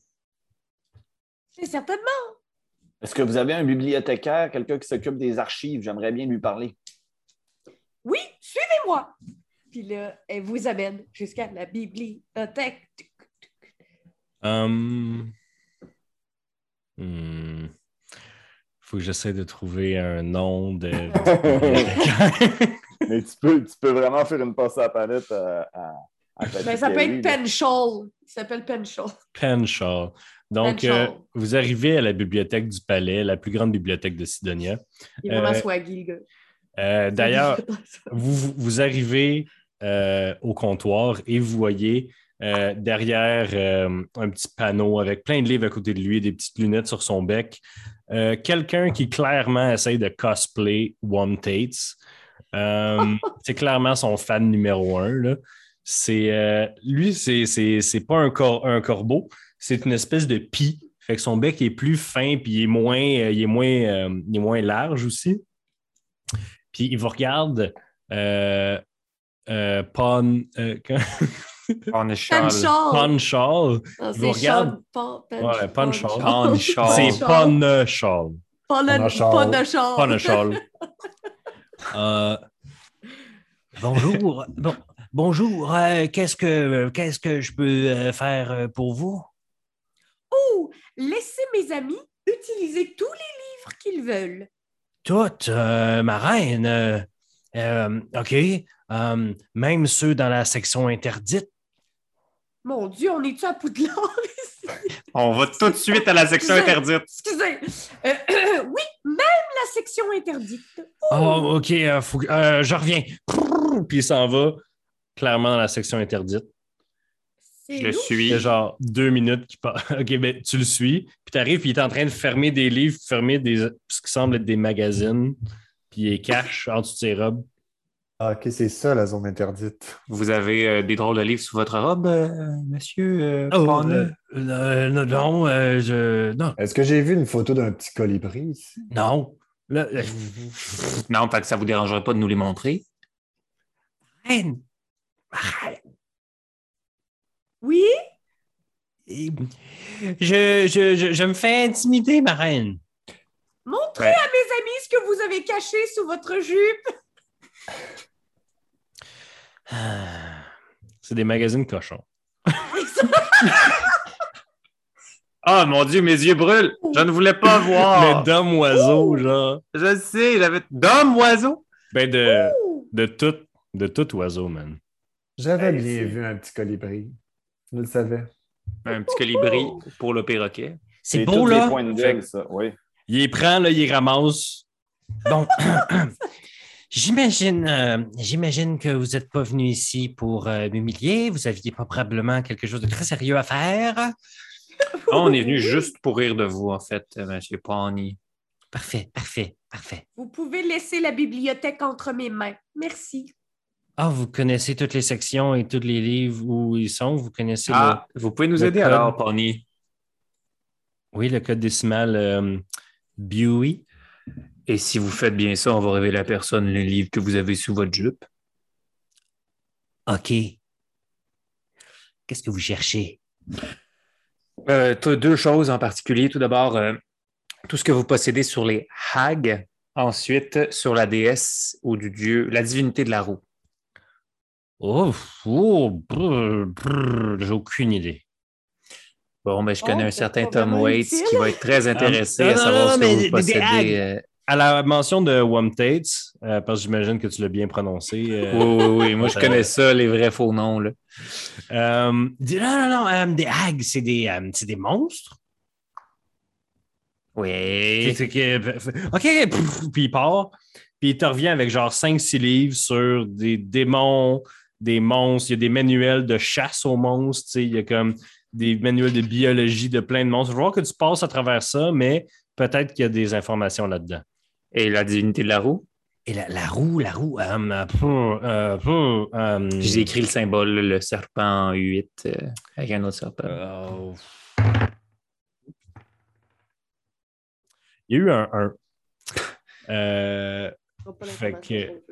Certainement. Est-ce que vous avez un bibliothécaire, quelqu'un qui s'occupe des archives? J'aimerais bien lui parler. Oui, suivez-moi. Puis là, elle vous amène jusqu'à la bibliothèque. Hum. Hmm. Faut que j'essaie de trouver un nom de. Mais tu peux, tu peux vraiment faire une passe à la palette à, à, à Ben, ça peut être là. Penchall. Il s'appelle Penchall. Penshaw. Donc, euh, vous arrivez à la bibliothèque du palais, la plus grande bibliothèque de Sidonia. Il est vraiment Euh, swaggy, le gars. Euh, D'ailleurs, vous, arrivez euh, au comptoir et vous voyez euh, derrière euh, un petit panneau avec plein de livres à côté de lui, des petites lunettes sur son bec, euh, quelqu'un qui clairement essaye de cosplay One Tates. C'est clairement son fan numéro un. C'est, lui, c'est, pas un, cor- un corbeau, c'est une espèce de pie. Fait que son bec est plus fin puis il est moins, il est moins, il est moins large aussi. Puis il vous regarde. Euh, euh, Pon, euh. Ponchal. Non, il vous regarde. Ponchal. Ponchal. C'est Ponchal. Ponchal. Ponchal. Ponchal. Ponchal. Euh, Bonjour. Bon, bonjour. euh, qu'est-ce que qu'est-ce que je peux euh, faire pour vous? Oh, laissez mes amis utiliser tous les livres qu'ils veulent. Toutes, euh, ma reine. euh, euh, OK. euh, même ceux dans la section interdite. Mon Dieu, on est-tu à Poudlard ici? On va tout de suite à la section Excusez. interdite. Excusez. Euh, oui, même la section interdite. oh, OK, euh, faut que- euh, je reviens. Puis il s'en va clairement dans la section interdite. C'est Je le louche. Il y suis. a genre deux minutes qui passent. OK, ben tu le suis. Puis tu arrives, puis il est en train de fermer des livres, fermer des, ce qui semble être des magazines. Puis il les cache en dessous de ses robes. Ah, ok, c'est ça la zone interdite. Vous avez euh, des drôles de livres sous votre robe, euh, monsieur euh, Oh, euh, euh, non, non, euh, je, non, Est-ce que j'ai vu une photo d'un petit colibri ici? non. Là, Non, pas que ça vous dérangerait pas de nous les montrer? reine, ma Oui? je, je, je, je me fais intimider, ma reine. Montrez Ouais. à mes amis ce que vous avez caché sous votre jupe. Ah, C'est des magazines cochons. Ah, mon Dieu, mes yeux brûlent. Je ne voulais pas voir. Le dôme oiseau, genre. Je sais, j'avais. D'homme oiseau? Ben de, Ouh. de, tout, de tout oiseau, man. J'avais bien vu un petit colibri. Je le savais. Un petit colibri pour le perroquet. C'est beau, les là. points de Fait gueule, ça. Oui. Il les prend, là, il les ramasse. Bon, j'imagine, euh, j'imagine que vous n'êtes pas venu ici pour euh, m'humilier. Vous aviez pas probablement quelque chose de très sérieux à faire. Non, on est venu juste pour rire de vous, en fait, euh, monsieur Pony. Parfait, parfait, parfait. Vous pouvez laisser la bibliothèque entre mes mains. Merci. Ah, vous connaissez toutes les sections et tous les livres où ils sont? Vous connaissez Ah, vous pouvez nous aider code? alors, Pony? oui, le code décimal euh, Buey. Et si vous faites bien ça, on va révéler à personne le livre que vous avez sous votre jupe. OK. Qu'est-ce que vous cherchez? Euh, deux choses en particulier. Tout d'abord, euh, tout ce que vous possédez sur les hags. Ensuite, sur la déesse ou du dieu, la divinité de la roue. Oh, oh j'ai aucune idée. Bon, ben, je Oh, connais un certain Tom Waits utile. qui va être très intéressé à non, savoir non, ce que mais vous possédez. euh. À la mention de One Tates, euh, parce que j'imagine que tu l'as bien prononcé. euh, Oui, oui, oui. Moi, je connais ça, les vrais faux noms. Là. euh, Non, non, non, euh, des hags, c'est des, euh, c'est des monstres. Oui. OK, pff, puis il part. Puis il te revient avec genre 5-6 livres sur des démons, des monstres, il y a des manuels de chasse aux monstres, tu sais, il y a comme des manuels de biologie de plein de monstres. Je vais voir que tu passes à travers ça, mais peut-être qu'il y a des informations là-dedans. Et la divinité de la roue? Et la, la roue, la roue. euh, euh, euh, euh, J'ai écrit le symbole, le serpent en U8 euh, avec un autre serpent. euh, Il y a eu un. Euh, Fait que-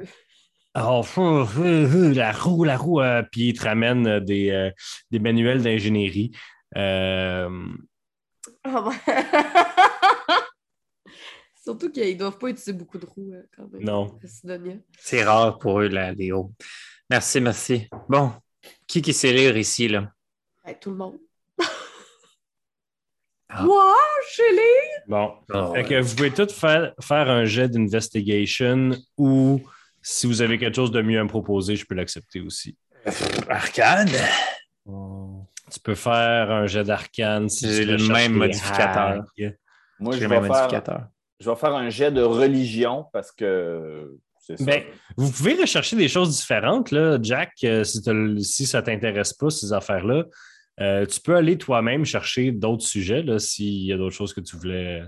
Oh, la roue, la roue. euh, puis ils te ramènent euh, des, euh, des manuels d'ingénierie. Euh, Ah. Surtout qu'ils ne doivent pas utiliser beaucoup de roues quand même. Non. C'est rare pour eux, là, les hauts. Merci, merci. Bon, qui qui sait lire ici, là? Hey, tout le monde. Ah. Moi, je sais lire. bon. Ah, Fait que vous pouvez tous faire, faire un jet d'investigation ou si vous avez quelque chose de mieux à me proposer, je peux l'accepter aussi. Arcane? Tu peux faire un jet d'arcane si J'ai le même modificateur. hags. Moi, J'ai je le vais, même faire, modificateur. je vais faire un jet de religion parce que c'est ça. Ben, vous pouvez rechercher des choses différentes, là, Jack, euh, si, ça ne t'intéresse pas, ces affaires-là. Euh, tu peux aller toi-même chercher d'autres sujets là, s'il y a d'autres choses que tu voulais.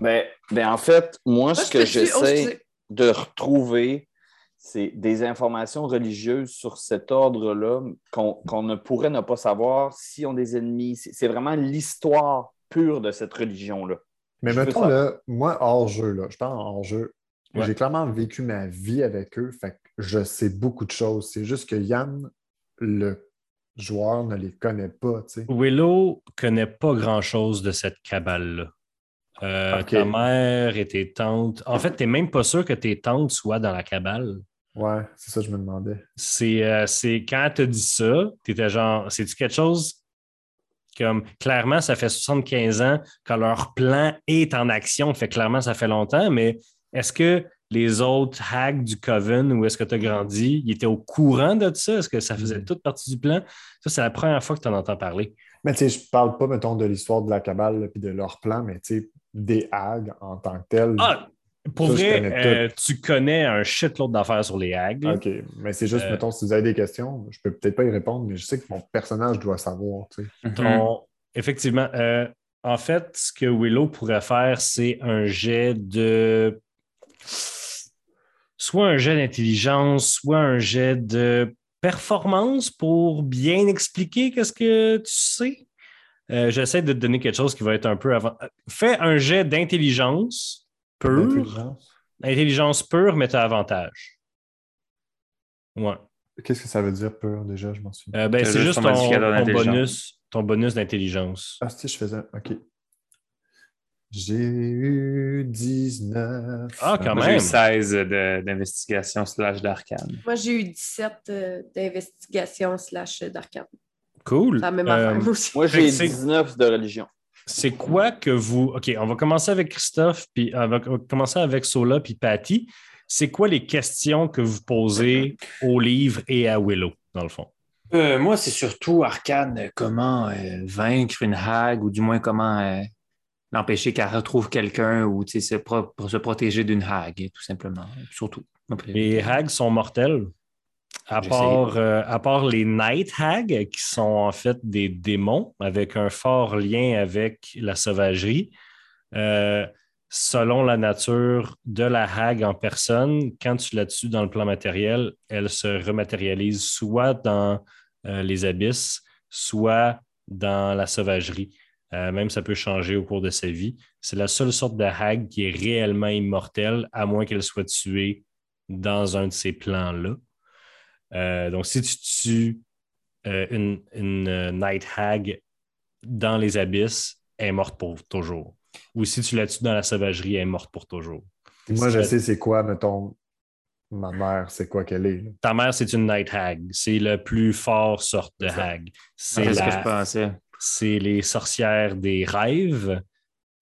Ben, ben, en fait, moi, Moi, ce je que oh, j'essaie. De retrouver, c'est des informations religieuses sur cet ordre-là qu'on qu'on ne pourrait ne pas savoir s'ils ont des ennemis. C'est c'est vraiment l'histoire pure de cette religion-là. Mais Je mettons, là, moi, hors jeu, là, je parle hors jeu. Ouais. J'ai clairement vécu ma vie avec eux, fait que je sais beaucoup de choses. C'est juste que Yann, le joueur, ne les connaît pas, tu sais. Willow connaît pas grand-chose de cette cabale-là. Euh. Ta mère et tes tantes. En fait, tu n'es même pas sûr que tes tantes soient dans la cabale. Ouais, c'est ça que je me demandais. C'est euh, quand elle te dit ça, tu étais genre, c'est-tu quelque chose comme clairement, ça fait 75 ans que leur plan est en action, fait clairement, ça fait longtemps, mais est-ce que les autres hags du Coven où est-ce que tu as grandi, ils étaient au courant de ça? Est-ce que ça faisait Mhm. toute partie du plan? Ça, c'est la première fois que tu en entends parler. Mais tu sais, je parle pas, mettons, de l'histoire de la cabale et de leur plan, mais tu sais, des hags en tant que tels. Ah, pour Ça, vrai, connais euh, tu connais un shitload d'affaires sur les hags. OK, mais c'est juste, Euh, mettons, si vous avez des questions, je peux peut-être pas y répondre, mais je sais que mon personnage doit savoir, tu sais. Mhm. Effectivement. euh, en fait, ce que Willow pourrait faire, c'est un jet de. Soit un jet d'intelligence, soit un jet de performance pour bien expliquer qu'est-ce que tu sais. Euh, J'essaie de te donner quelque chose qui va être un peu avant. Fais un jet d'intelligence pure. Intelligence pure, mais tu as avantage. Ouais. Qu'est-ce que ça veut dire pur déjà, je m'en souviens. Euh, ben, C'est juste juste ton bonus, ton bonus d'intelligence. Ah, si, je faisais. OK. J'ai eu 19. Ah, quand Moi, j'ai même. eu 16 de- d'investigation slash d'arcane. Moi, j'ai eu 17 euh, d'investigation slash d'arcane. Cool. C'est la même Euh, affaire, moi aussi. J'ai c'est- 19 de religion. C'est quoi que vous. OK, on va commencer avec Christophe, puis on va commencer avec Sola puis Patty. C'est quoi les questions que vous posez au livre et à Willow, dans le fond? Euh, moi, c'est surtout arcane, euh, comment euh, vaincre une hague ou du moins comment euh, l'empêcher qu'elle retrouve quelqu'un ou tu sais, se, pro- pour se protéger d'une hague, tout simplement. Surtout. Après, Les hags sont mortels. À part, euh, à part les Night Hags, qui sont en fait des démons avec un fort lien avec la sauvagerie. Euh, selon la nature de la hag en personne, quand tu la tues dans le plan matériel, elle se rematérialise soit dans euh, les abysses, soit dans la sauvagerie. Euh, même ça peut changer au cours de sa vie. C'est la seule sorte de hag qui est réellement immortelle, à moins qu'elle soit tuée dans un de ces plans-là. Euh, donc, si tu tues euh, une, une euh, Night Hag dans les abysses, elle est morte pour toujours. Ou si tu la tues dans la sauvagerie, elle est morte pour toujours. Moi, je sais c'est quoi, mettons, ma mère, c'est quoi qu'elle est. Ta mère, c'est une Night Hag. C'est le plus fort sorte de hag. c'est ce que la- je pensais. c'est les sorcières des rêves.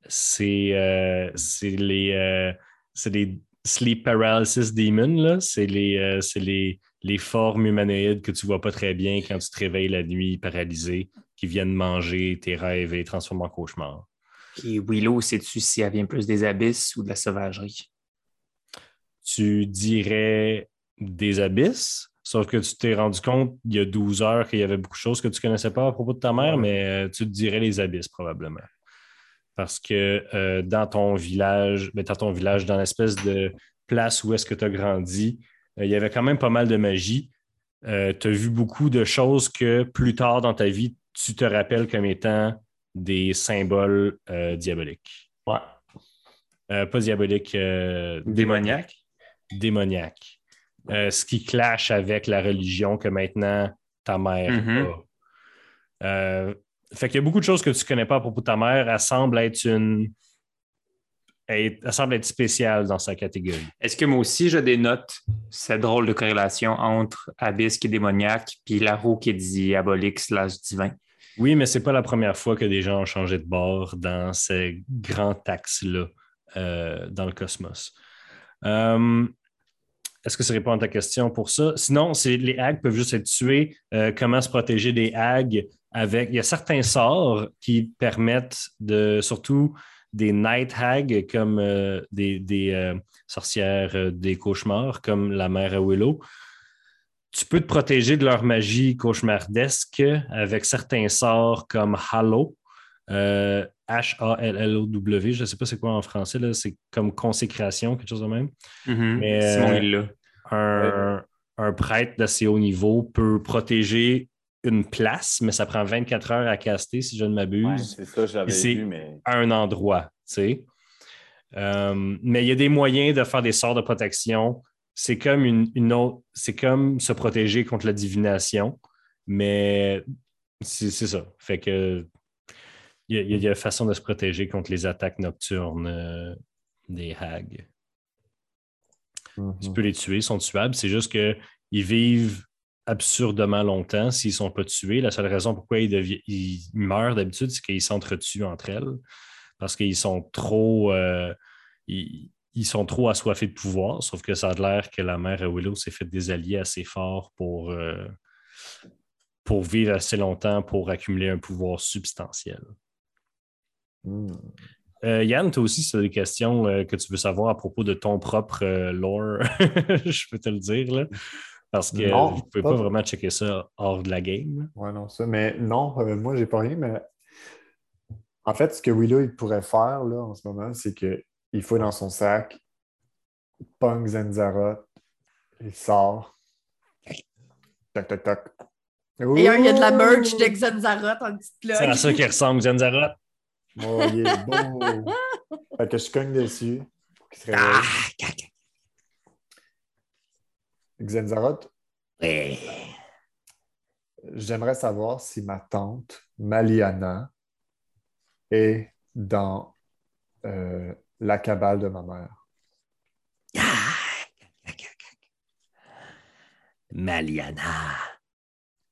C'est euh, c'est les, euh, c'est les sleep paralysis demons. là. C'est les, euh, c'est les, les formes humanoïdes que tu vois pas très bien quand tu te réveilles la nuit paralysé, qui viennent manger tes rêves et les transformer en cauchemar. Et Willow, sais-tu si elle vient plus des abysses ou de la sauvagerie? Tu dirais des abysses, Sauf que tu t'es rendu compte il y a 12 heures qu'il y avait beaucoup de choses que tu ne connaissais pas à propos de ta mère, mais euh, tu te dirais les abysses probablement. Parce que euh, dans ton village, ben, dans ton village, dans l'espèce de place où est-ce que tu as grandi, il y avait quand même pas mal de magie. tu as vu beaucoup de choses que plus tard dans ta vie, tu te rappelles comme étant des symboles euh, diaboliques. Ouais. Euh, pas diaboliques, euh, Démoniaque. démoniaques. Euh, ce qui clash avec la religion que maintenant ta mère Mhm. a. Euh, fait qu'il y a beaucoup de choses que tu ne connais pas à propos de ta mère. Elle semble être une. Elle, elle semble être spéciale dans sa catégorie. Est-ce que moi aussi, je dénote cette drôle de corrélation entre abysse qui est démoniaque puis la roue qui est diabolique slash divin? Oui, mais c'est pas la première fois que des gens ont changé de bord dans ces grands axes-là euh, dans le cosmos. Euh, Est-ce que ça répond à ta question pour ça? Sinon, les hags peuvent juste être tués. Euh, comment se protéger des hags avec. Il y a certains sorts qui permettent de, surtout des night hags comme euh, des, des, euh, sorcières euh, des cauchemars, comme la mère à Willow tu peux te protéger de leur magie cauchemardesque avec certains sorts comme Hallow, H-A-L-L-O-W, je ne sais pas c'est quoi en français, là, c'est comme consécration, quelque chose de même. Mhm. Mais, Simon, il l'a. Un, un prêtre d'assez haut niveau peut protéger une place, mais ça prend 24 heures à caster, si je ne Ouais, m'abuse c'est ça, C'est- vu, mais. un endroit, tu sais. Euh, mais il y a des moyens de faire des sorts de protection. C'est comme une, une autre, c'est comme se protéger contre la divination, mais c'est ça. Fait que il y, y a façon de se protéger contre les attaques nocturnes euh, des hags. Tu peux les tuer, ils sont tuables. C'est juste qu'ils vivent absurdement longtemps s'ils ne sont pas tués. La seule raison pourquoi ils, meurent d'habitude, c'est qu'ils s'entretuent entre elles. Parce qu'ils sont trop. euh, ils, ils sont trop assoiffés de pouvoir, sauf que ça a l'air que la mère à Willow s'est fait des alliés assez forts pour, euh, pour vivre assez longtemps pour accumuler un pouvoir substantiel. Mhm. Euh, Yann, toi aussi, as des questions euh, que tu veux savoir à propos de ton propre euh, lore, je peux te le dire, là, parce que Non, vous ne pouvez pas- pas vraiment checker ça hors de la game. Ouais, non, ça. Mais non, euh, moi, j'ai pas rien, mais en fait, ce que Willow il pourrait faire là, en ce moment, c'est qu'il faut dans son sac, pong Zenzara, il sort. Tac, tac, tac. D'ailleurs, il y a de la merch de Xanzarot en petite C'est à ça qui ressemble, Zanzara. Oh, il est beau! fait que je cogne dessus pour qu'il se réveille. Ah, Xenzaroth, Oui. j'aimerais savoir si ma tante, Maliana, est dans euh, la cabale de ma mère. Maliana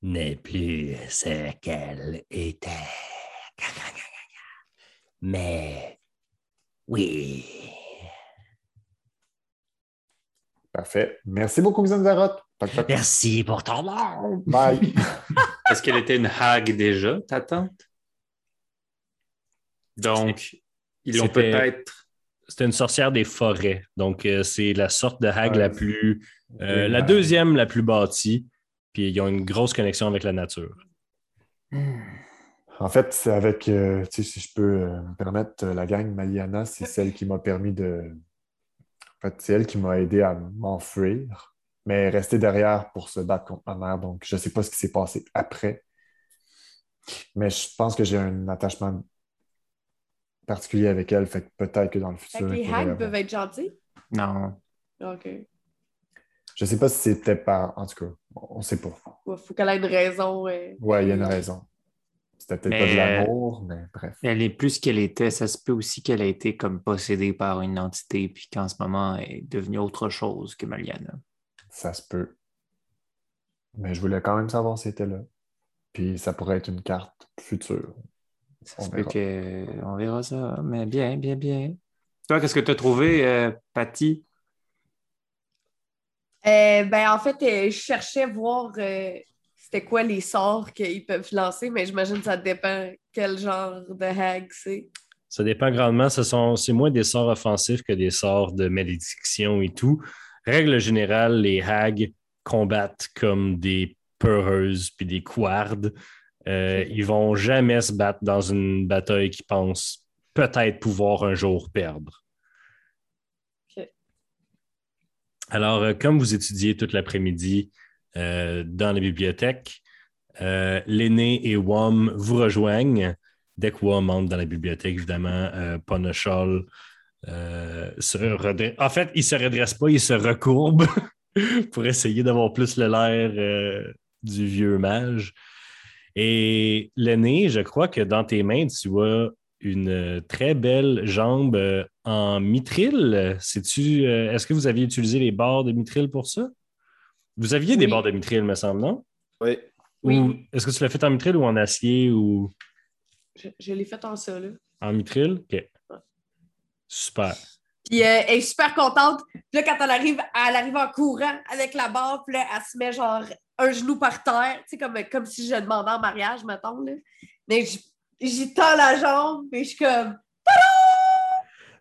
n'est plus ce qu'elle était. Mais oui. Parfait. Merci beaucoup. Toc, toc. Merci pour ton nom. Bye. Est-ce qu'elle était une hag déjà, ta tante? Donc, ils l'ont peut-être. C'était une sorcière des forêts. Donc, euh, c'est la sorte de hag Ouais. la plus. euh, Oui, la deuxième la plus bâtie. Puis, ils ont une grosse connexion avec la nature. En fait, c'est avec, euh, tu sais, si je peux me permettre, la gang Maliana, c'est celle qui m'a permis de. En fait, c'est elle qui m'a aidé à m'enfuir, mais rester derrière pour se battre contre ma mère. Donc, je ne sais pas ce qui s'est passé après. Mais je pense que j'ai un attachement particulier avec elle. Fait que peut-être que dans le Fait futur. que les avoir- peuvent être gentils? Non. OK. Je ne sais pas si c'était par. En tout cas, on ne sait pas. Il faut qu'elle ait une raison. euh. Ouais, il y a une raison. C'était peut-être pas de l'amour, mais bref. Elle est plus qu'elle était. Ça se peut aussi qu'elle a été comme possédée par une entité, puis qu'en ce moment, elle est devenue autre chose que Maliana. Ça se peut. Mais je voulais quand même savoir si c'était là. Puis ça pourrait être une carte future. Ça On se peut verra. que. On verra ça. Mais bien, bien, bien. Toi, qu'est-ce que tu as trouvé, euh, Patty? Euh, ben, en fait, euh, je cherchais voir euh, c'était quoi les sorts qu'ils peuvent lancer, mais j'imagine que ça dépend quel genre de hag c'est. Ça dépend grandement. Ce sont, c'est moins des sorts offensifs que des sorts de malédiction et tout. Règle générale, les hags combattent comme des peureuses puis des couardes. Euh, ils vont jamais se battre dans une bataille qu'ils pensent peut-être pouvoir un jour perdre. Alors, euh, comme vous étudiez toute l'après-midi dans la bibliothèque, euh, l'aîné et Wom vous rejoignent. Dès que Wom entre dans la bibliothèque, évidemment, euh, Ponachol euh, se redresse. En fait, il ne se redresse pas, il se recourbe pour essayer d'avoir plus le l'air euh, du vieux mage. Et l'aîné, je crois que dans tes mains, tu as une euh, très belle jambe euh, en euh, est-ce que vous aviez utilisé les barres de mithril pour ça? Vous aviez des barres de mithril, me semble, non? Oui. Oui. Ou est-ce que tu l'as fait en mithril ou en acier ou Je, je l'ai fait en ça, là. en mithril? OK. Super. Puis euh, elle est super contente. Puis là, quand elle arrive, elle arrive en courant avec la barre, puis là, elle se met genre un genou par terre, tu sais, comme, comme si je demandais en mariage, mettons. Là. Mais j'y tends la jambe, et je suis comme.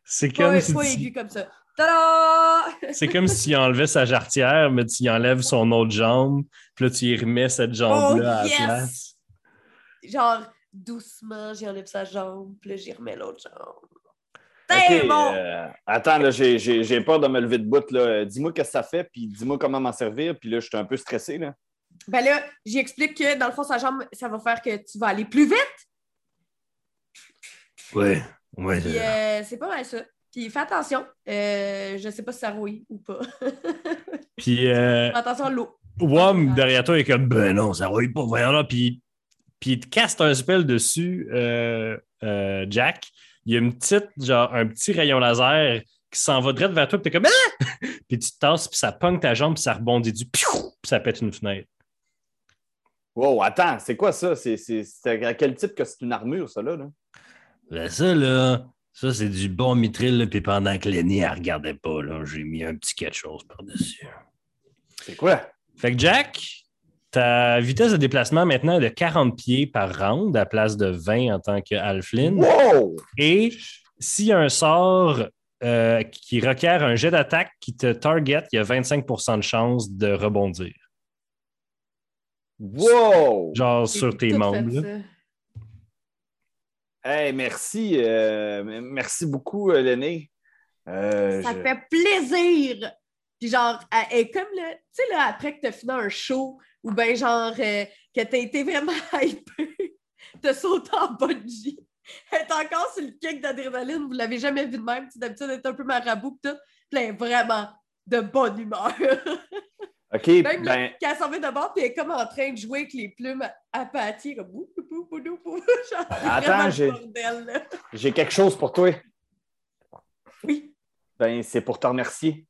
C'est comme, Pas, si pas tu- aigu comme ça. Tada! c'est comme s'il enlevait sa jarretière, mais tu y enlèves son autre jambe, puis là, tu y remets cette jambe-là Oh, à yes! la place. Genre, doucement, j'enlève sa jambe, puis là, j'y remets l'autre jambe. OK, C'est bon! euh, attends, là, j'ai- j'ai j'ai peur de me lever de bout. là. Dis-moi qu'est-ce que ça fait, puis dis-moi comment m'en servir. Puis là, je suis un peu stressé. Là. Ben là, j'explique que dans le fond, sa jambe, ça va faire que tu vas aller plus vite. Ouais, ouais. Puis euh, c'est pas mal ça. Puis fais attention. Euh, je sais pas si ça rouille ou pas. Puis, euh, Fais attention à l'eau. Wom, derrière toi, il est comme, ben non, ça rouille pas, voyons là. Puis, puis il te caste un spell dessus, euh, euh, Jack. Il y a une petite, genre, un petit rayon laser qui s'en va direct vers toi, puis t'es comme, ah! Puis tu te tasses, puis ça pogne ta jambe, puis ça rebondit du piou, puis ça pète une fenêtre. Wow, attends, c'est quoi ça? C'est c'est- c'est à quel type que c'est une armure, ça, là? là? Ben ça, là, ça, c'est du bon mitril, là, puis pendant que Lenny, elle regardait pas, là, j'ai mis un petit quelque chose par-dessus. C'est quoi? Fait que Jack, ta vitesse de déplacement maintenant est de 40 pieds par round à place de 20 en tant que Halflin. Wow! Et s'il y a un sort euh, qui requiert un jet d'attaque qui te target, il y a 25% de chance de rebondir. Wow! Genre J'ai sur tes membres. Hey, merci. euh, merci beaucoup, euh, l'aîné. Euh, Ça je- fait plaisir! Puis genre, est comme le. Tu sais, là, après que t'as fini un show, ou bien genre, euh, que t'as été vraiment hypé, t'as sauté en bungee. Elle est encore sur le kick d'adrénaline, vous l'avez jamais vu de même. Tu D'habitude, elle est un peu marabout, tout. Puis elle est vraiment de bonne humeur. OK, Même là, ben, quand elle s'en va de bord, puis elle est comme en train de jouer avec les plumes à, pâtier, comme bou, bou, bou, bou, bou. Genre, c'est Attends, j'ai- bordel, là. j'ai quelque chose pour toi. Oui. Ben, c'est pour te remercier.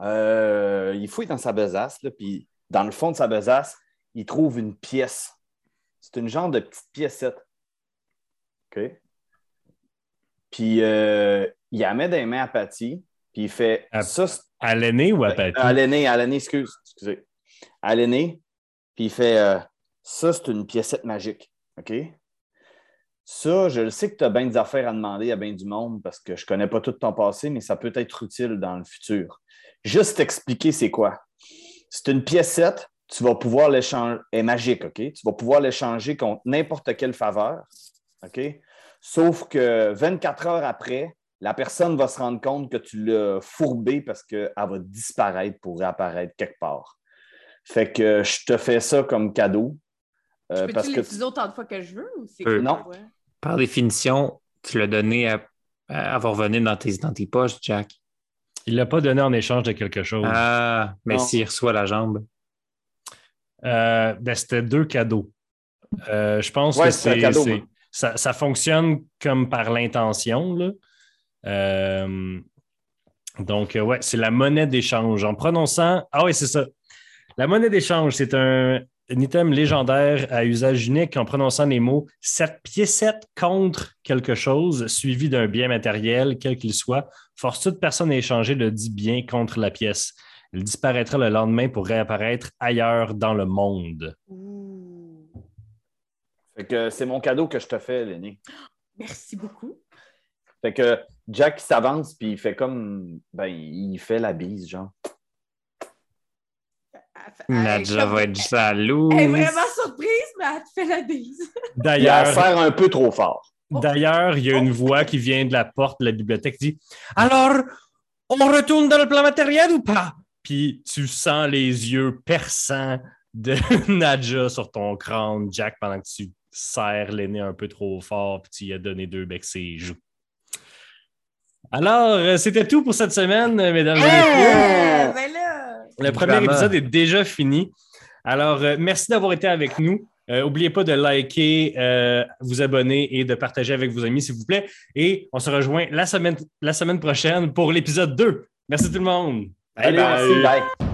Euh, il fouille dans sa besace, là, puis dans le fond de sa besace, il trouve une pièce. C'est une genre de petite piécette. OK? Puis euh, il la met les mains à Patty, puis il fait À- ça. À l'aîné ou à Patty? À l'aîné, à l'aîné, excuse, excusez. À l'aîné, puis il fait euh, ça, c'est une piécette magique. OK? Ça, je le sais que tu as bien des affaires à demander à bien du monde parce que je ne connais pas tout ton passé, mais ça peut être utile dans le futur. Juste t'expliquer c'est quoi. C'est une piécette, tu vas pouvoir l'échanger. Est magique, OK? Tu vas pouvoir l'échanger contre n'importe quelle faveur. OK? Sauf que 24 heures après, la personne va se rendre compte que tu l'as fourbée parce qu'elle va disparaître pour réapparaître quelque part. Fait que je te fais ça comme cadeau. Je euh, peux-tu parce que l'utiliser autant de fois que je veux? Ou c'est Peu. Non. Ouais. Par définition, tu l'as donné à, à avoir venu dans tes, dans tes poches, Jack. Il l'a pas donné en échange de quelque chose. Ah, mais s'il reçoit la jambe. Euh, ben, c'était deux cadeaux. Euh, je pense Ouais, que c'est un c'est, cadeau, c'est- moi. ça, ça fonctionne comme par l'intention. Euh, donc, euh, ouais, c'est la monnaie d'échange. En prononçant. Ah oui, c'est ça. La monnaie d'échange, c'est un, un item légendaire à usage unique en prononçant les mots cette piécette contre quelque chose, suivi d'un bien matériel, quel qu'il soit, force toute personne à échanger le dit bien contre la pièce. Il disparaîtra le lendemain pour réapparaître ailleurs dans le monde. Ouh. Fait que c'est mon cadeau que je te fais, l'aîné. Merci beaucoup. Fait que Jack s'avance puis il fait comme ben il fait la bise, genre. Elle- elle- Nadja va être jalouse. Elle est vraiment surprise, mais elle te fait la bise. D'ailleurs, faire un peu trop fort. d'ailleurs, il y a une voix qui vient de la porte de la bibliothèque qui dit Alors, on retourne dans le plan matériel ou pas? Puis tu sens les yeux perçants de Nadja sur ton crâne, Jack, pendant que tu serres l'aîné un peu trop fort, puis tu y as donné deux becs ses joues. Alors, euh, c'était tout pour cette semaine, mesdames et messieurs. Euh, ben là. Le premier Vraiment. épisode est déjà fini. Alors, euh, merci d'avoir été avec nous. N'oubliez pas de liker, euh, vous abonner et de partager avec vos amis, s'il vous plaît. Et on se rejoint la semaine, la semaine prochaine pour l'épisode 2. Merci tout le monde. Bye Allez, bye. merci. Bye.